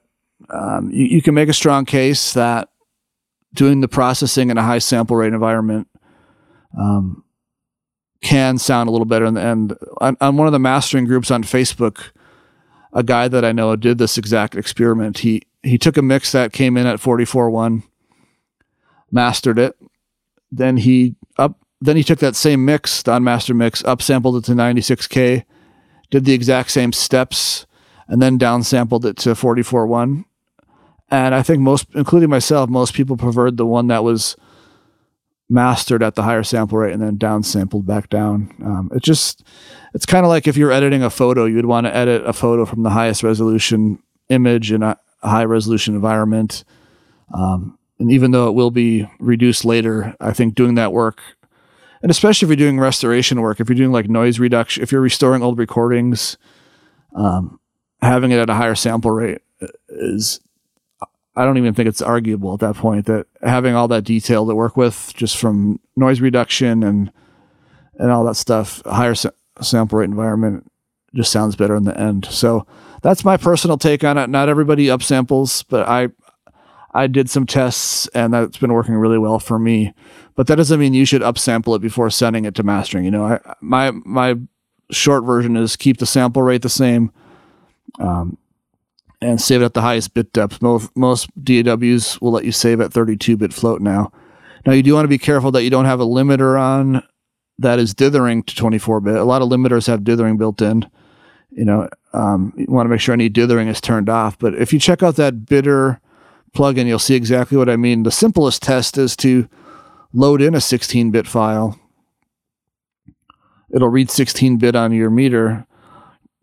um, you, you, can make a strong case that doing the processing in a high sample rate environment um, can sound a little better. And, on one of the mastering groups on Facebook, a guy that I know did this exact experiment. He he took a mix that came in at 44.1, mastered it. Then he up then he took that same mix, the unmastered mix, upsampled it to 96K, did the exact same steps, and then downsampled it to 44.1. And I think most, including myself, most people preferred the one that was mastered at the higher sample rate and then downsampled back down. Um, it just, it's kind of like if you're editing a photo, you'd want to edit a photo from the highest resolution image in a, high resolution environment. Um, and even though it will be reduced later, I think doing that work, and especially if you're doing restoration work, if you're doing like noise reduction, if you're restoring old recordings, um, having it at a higher sample rate is, I don't even think it's arguable at that point that having all that detail to work with just from noise reduction and and all that stuff, higher sa- sample rate environment just sounds better in the end. So that's my personal take on it. Not everybody upsamples, but I I did some tests and that's been working really well for me. But that doesn't mean you should upsample it before sending it to mastering. You know, I, my my short version is keep the sample rate the same, um, and save it at the highest bit depth. Most most DAWs will let you save at 32 bit float now. Now you do want to be careful that you don't have a limiter on that is dithering to 24 bit. A lot of limiters have dithering built in. You know, um, you want to make sure any dithering is turned off. But if you check out that Bitter plugin, you'll see exactly what I mean. The simplest test is to load in a 16 bit file. It'll read 16 bit on your meter.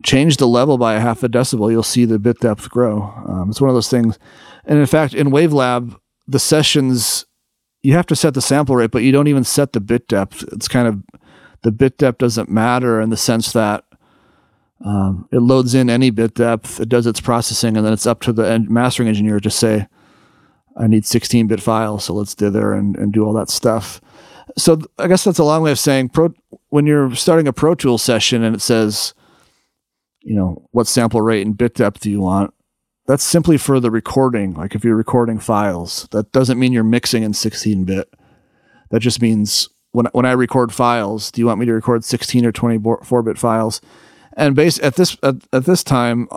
Change the level by a half a decibel, you'll see the bit depth grow. Um, it's one of those things. And in fact, in Wavelab, the sessions, you have to set the sample rate, but you don't even set the bit depth. It's kind of the bit depth doesn't matter in the sense that um, it loads in any bit depth, it does its processing, and then it's up to the mastering engineer to say, I need 16 bit files, so let's dither and, and do all that stuff. So I guess that's a long way of saying pro, when you're starting a Pro Tools session and it says, you know, what sample rate and bit depth do you want? That's simply for the recording. Like if you're recording files, that doesn't mean you're mixing in 16 bit. That just means when, when I record files, do you want me to record 16 or 24 bit files? And base at this at, at this time,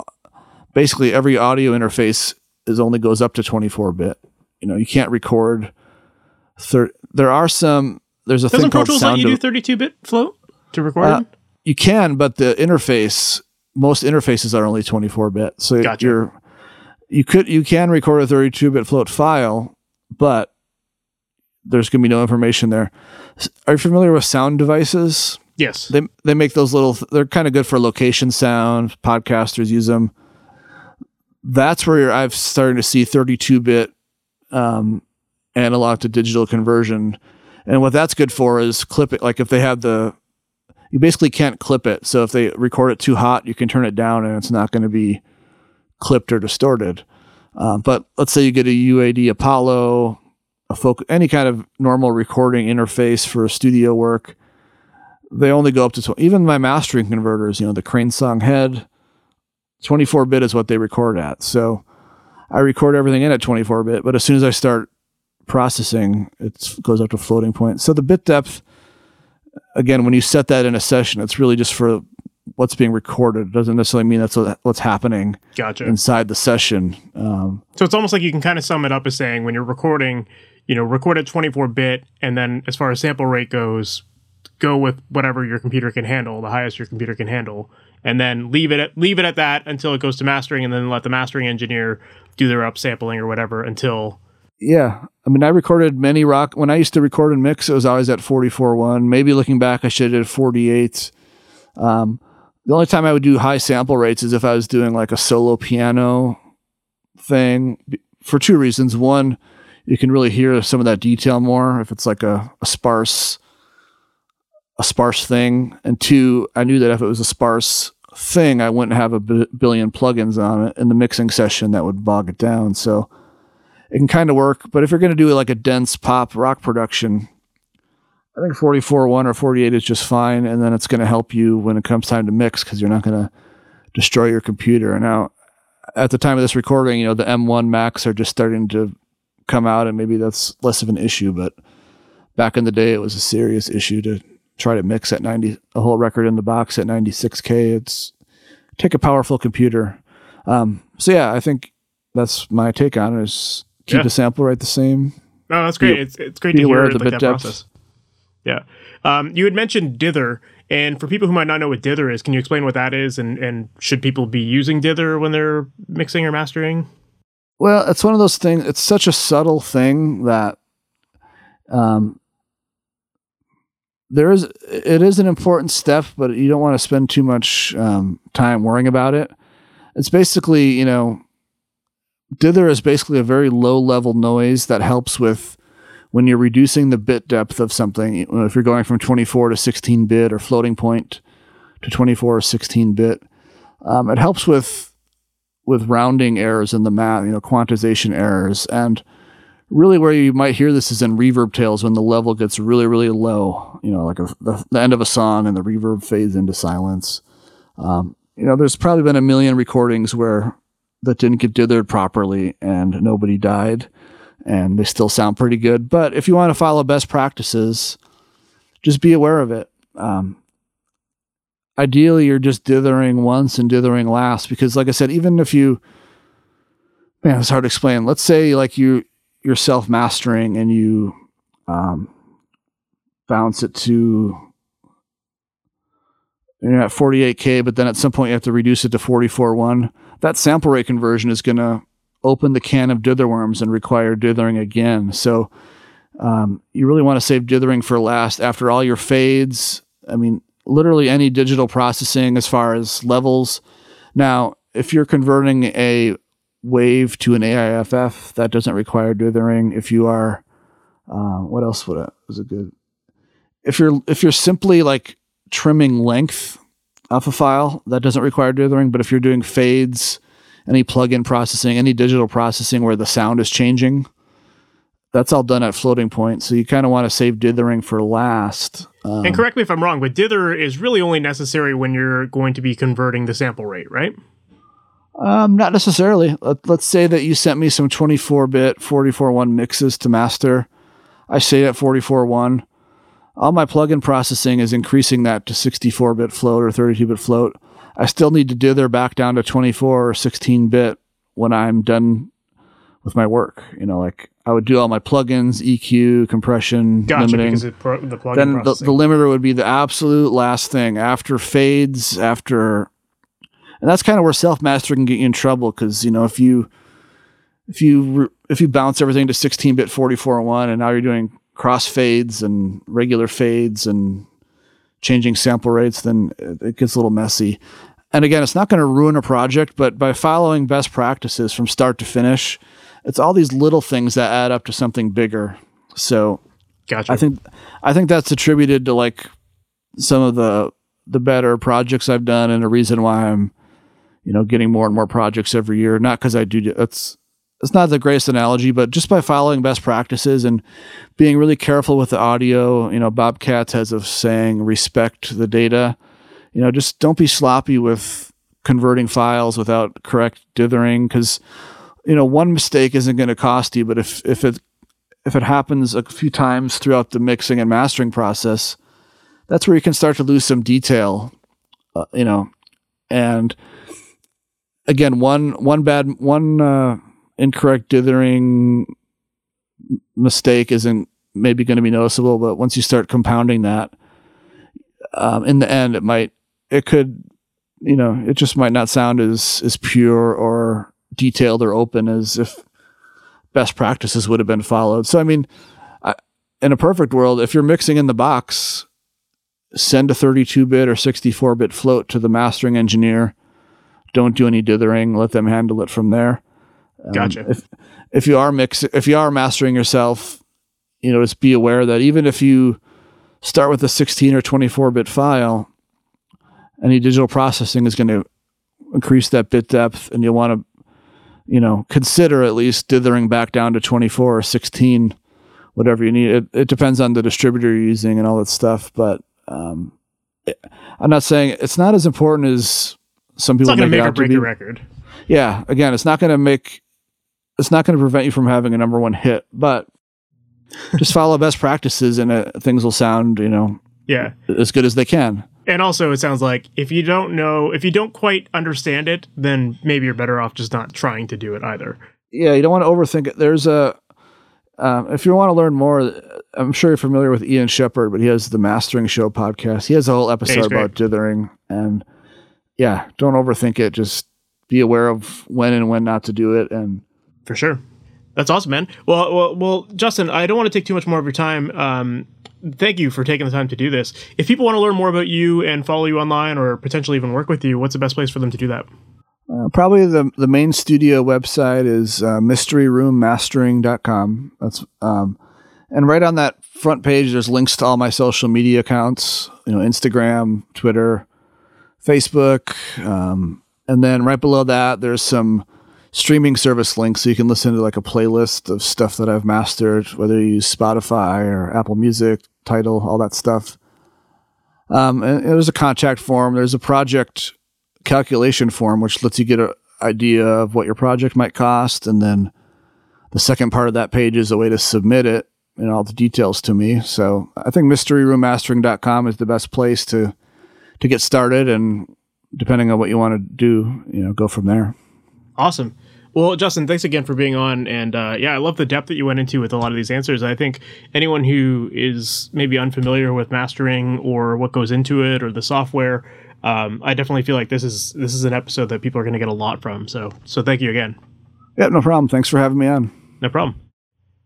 basically every audio interface is only goes up to 24 bit. You know, you can't record. Thir- there are some. There's a Doesn't thing Pro called Tools let you do 32 bit float to record Uh, you can, but the interface, most interfaces are only 24 bit. So Gotcha. you're you could you can record a 32 bit float file, but there's going to be no information there. Are you familiar with sound devices? Yes. They they make those little. They're kind of good for location sound. Podcasters use them. That's where you're, I've started to see 32 bit um, analog to digital conversion, and what that's good for is clipping. Like if they have the, you basically can't clip it. So if they record it too hot, you can turn it down, and it's not going to be clipped or distorted. Uh, but let's say you get a UAD Apollo, a folk, any kind of normal recording interface for studio work they only go up to tw- even my mastering converters you know the Crane Song HEDD 24 bit is what they record at so i record everything in at 24 bit but as soon as i start processing it goes up to floating point so the bit depth again when you set that in a session it's really just for what's being recorded it doesn't necessarily mean that's what's happening Gotcha. inside the session um, So it's almost like you can kind of sum it up as saying when you're recording, you know, record at 24 bit, and then as far as sample rate goes, go with whatever your computer can handle, the highest your computer can handle, and then leave it at leave it at that until it goes to mastering, and then let the mastering engineer do their upsampling or whatever until. Yeah. I mean, I recorded many rock. When I used to record and mix, it was always at 44.1. Maybe looking back, I should have did 48. Um, the only time I would do high sample rates is if I was doing like a solo piano thing for two reasons. One, you can really hear some of that detail more if it's like a, a sparse a sparse thing. And two, I knew that if it was a sparse thing, I wouldn't have a b- billion plugins on it in the mixing session that would bog it down. So it can kind of work. But if you're going to do like a dense pop rock production, I think 44 1 or 48 is just fine. And then it's going to help you when it comes time to mix because you're not going to destroy your computer. Now, at the time of this recording, you know, the M1 Macs are just starting to come out, and maybe that's less of an issue. But back in the day, it was a serious issue to try to mix at 90, a whole record in the box at 96K. It's take a powerful computer. Um, so, yeah, I think that's my take on it is keep Yeah. the sample rate the same. No, that's great. Be- it's it's great to hear of the like, that depth. process. Yeah. Um, you had mentioned dither, and for people who might not know what dither is, can you explain what that is, and and should people be using dither when they're mixing or mastering? Well, it's one of those things. It's such a subtle thing that, um, there is it is an important step, but you don't want to spend too much um, time worrying about it. It's basically, you know, dither is basically a very low level noise that helps with when you're reducing the bit depth of something. If you're going from 24 to 16 bit or floating point to 24 or 16 bit, um, it helps with with rounding errors in the math, you know, quantization errors. And really where you might hear this is in reverb tails when the level gets really, really low, you know, like a, the, the end of a song and the reverb fades into silence. Um, you know, there's probably been a million recordings where that didn't get dithered properly and nobody died and they still sound pretty good. But if you want to follow best practices, just be aware of it. Um, ideally you're just dithering once and dithering last because like i said even if you man it's hard to explain let's say like you you're self mastering and you um, bounce it to you're at 48k, but then at some point you have to reduce it to 44.1. That sample rate conversion is going to open the can of dither worms and require dithering again. So um, you really want to save dithering for last after all your fades. I mean, literally any digital processing as far as levels. Now, if you're converting a wave to an AIFF, that doesn't require dithering. If you are, uh, what else would it, was it good? If you're if you're simply like trimming length off a file, that doesn't require dithering. But if you're doing fades, any plug-in processing, any digital processing where the sound is changing, that's all done at floating point. So you kind of want to save dithering for last. Um, and correct me if I'm wrong, but dither is really only necessary when you're going to be converting the sample rate, right? Um, not necessarily. Let, us say that you sent me some 24-bit 44.1 mixes to master. I say at 44.1. All my plugin processing is increasing that to 64-bit float or 32-bit float. I still need to dither back down to 24 or 16-bit when I'm done with my work. You know, like I would do all my plugins, EQ, compression, gotcha, limiting. Pro- the then the, the, limiter would be the absolute last thing after fades, after, and that's kind of where self mastering can get you in trouble because you know if you if you if you bounce everything to 16 bit 44.1 and now you're doing cross fades and regular fades and changing sample rates, then it gets a little messy. And again, it's not going to ruin a project, but by following best practices from start to finish, it's all these little things that add up to something bigger. So gotcha. I think I think that's attributed to like some of the the better projects I've done and a reason why I'm you know getting more and more projects every year. Not because I do it's it's not the greatest analogy, but just by following best practices and being really careful with the audio. You know, Bob Katz has a saying, respect the data. You know, just don't be sloppy with converting files without correct dithering because you know, one mistake isn't going to cost you, but if if it if it happens a few times throughout the mixing and mastering process, that's where you can start to lose some detail, uh, you know. And again, one one bad one uh, incorrect dithering mistake isn't maybe going to be noticeable, but once you start compounding that, um, in the end, it might it could you know it just might not sound as as pure or detailed or open as if best practices would have been followed. So, I mean, I, in a perfect world, if you're mixing in the box, send a 32 bit or 64 bit float to the mastering engineer. Don't do any dithering. Let them handle it from there. Um, gotcha. If if you are mix if you are mastering yourself, you know, just be aware that even if you start with a 16 or 24 bit file, any digital processing is going to increase that bit depth, and you'll want to you know, consider at least dithering back down to 24 or 16, whatever you need. It, it depends on the distributor you're using and all that stuff. But um, it, I'm not saying it's not as important as some people. It's not going to make or break your record. Yeah, again, it's not going to make. It's not going to prevent you from having a number one hit, but just follow best practices and uh, things will sound, you know, yeah, as good as they can. And also it sounds like if you don't know if you don't quite understand it then maybe you're better off just not trying to do it either. Yeah you don't want to overthink it. There's a um, if you want to learn more i'm sure you're familiar with ian shepherd but he has the mastering show podcast. He has a whole episode about dithering and yeah don't overthink it. Just be aware of when and when not to do it and for sure that's awesome, man. Well, well, well, Justin, I don't want to take too much more of your time. Um, thank you for taking the time to do this. If people want to learn more about you and follow you online or potentially even work with you, what's the best place for them to do that? Uh, probably the the main studio website is uh, mysteryroommastering.com. That's um, and right on that front page, there's links to all my social media accounts. You know, Instagram, Twitter, Facebook, um, and then right below that, there's some streaming service link so you can listen to like a playlist of stuff that I've mastered, whether you use Spotify or Apple Music, Tidal, all that stuff. Um, and there's a contact form. There's a project calculation form, which lets you get an idea of what your project might cost. And then the second part of that page is a way to submit it and all the details to me. So I think mysteryroommastering.com is the best place to to get started and depending on what you want to do, you know, go from there. Awesome. Well, Justin, thanks again for being on. And uh, yeah, I love the depth that you went into with a lot of these answers. I think anyone who is maybe unfamiliar with mastering or what goes into it or the software, um, I definitely feel like this is this is an episode that people are going to get a lot from. So so thank you again. Yeah, no problem. Thanks for having me on. No problem.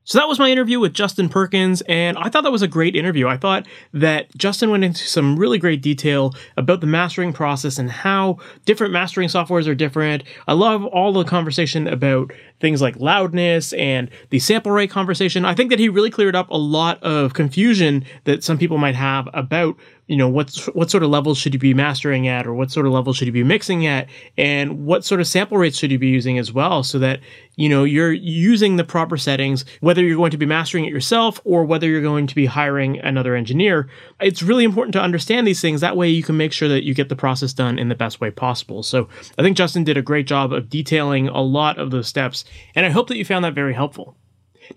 So that was my interview with Justin Perkins, and I thought that was a great interview. I thought that Justin went into some really great detail about the mastering process and how different mastering softwares are different. I love all the conversation about things like loudness and the sample rate conversation. I think that he really cleared up a lot of confusion that some people might have about you know what's what sort of levels should you be mastering at or what sort of levels should you be mixing at? And what sort of sample rates should you be using as well so that you know you're using the proper settings whether you're going to be mastering it yourself or whether you're going to be hiring another engineer. It's really important to understand these things. That way you can make sure that you get the process done in the best way possible. So i think justin did a great job of detailing a lot of those steps and i hope that you found that very helpful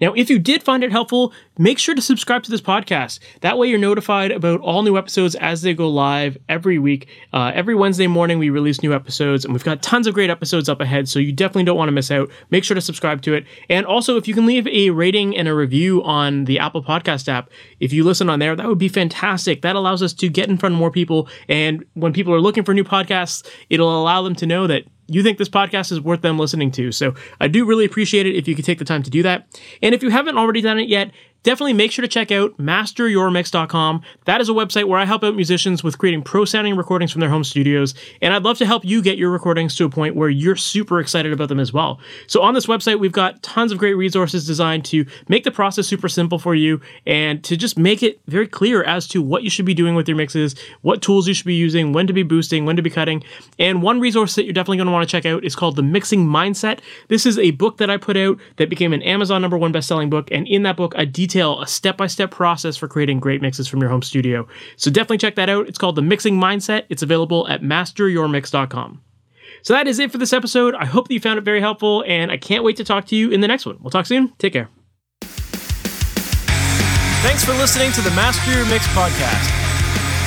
now, if you did find it helpful, make sure to subscribe to this podcast. That way, you're notified about all new episodes as they go live every week. Uh, every Wednesday morning, we release new episodes, and we've got tons of great episodes up ahead, so you definitely don't want to miss out. Make sure to subscribe to it. And also, if you can leave a rating and a review on the Apple Podcast app, if you listen on there, that would be fantastic. That allows us to get in front of more people. And when people are looking for new podcasts, it'll allow them to know that you think this podcast is worth them listening to. So I do really appreciate it if you could take the time to do that. And if you haven't already done it yet, definitely make sure to check out masteryourmix.com. That is a website where I help out musicians with creating pro sounding recordings from their home studios. And I'd love to help you get your recordings to a point where you're super excited about them as well. So on this website, we've got tons of great resources designed to make the process super simple for you and to just make it very clear as to what you should be doing with your mixes, what tools you should be using, when to be boosting, when to be cutting. And one resource that you're definitely going to want to check out is called The Mixing Mindset. This is a book that I put out that became an Amazon number one best-selling book. And in that book, I detail detail a step by step process for creating great mixes from your home studio. So definitely check that out. It's called The Mixing Mindset. It's available at masteryourmix.com. So that is it for this episode. I hope that you found it very helpful, and I can't wait to talk to you in the next one. We'll talk soon. Take care. Thanks for listening to the Master Your Mix podcast.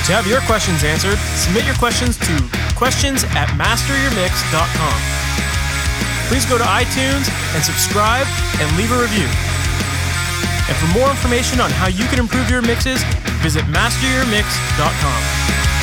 To have your questions answered, submit your questions to questions at masteryourmix.com. Please go to iTunes and subscribe and leave a review. And for more information on how you can improve your mixes, visit masteryourmix.com.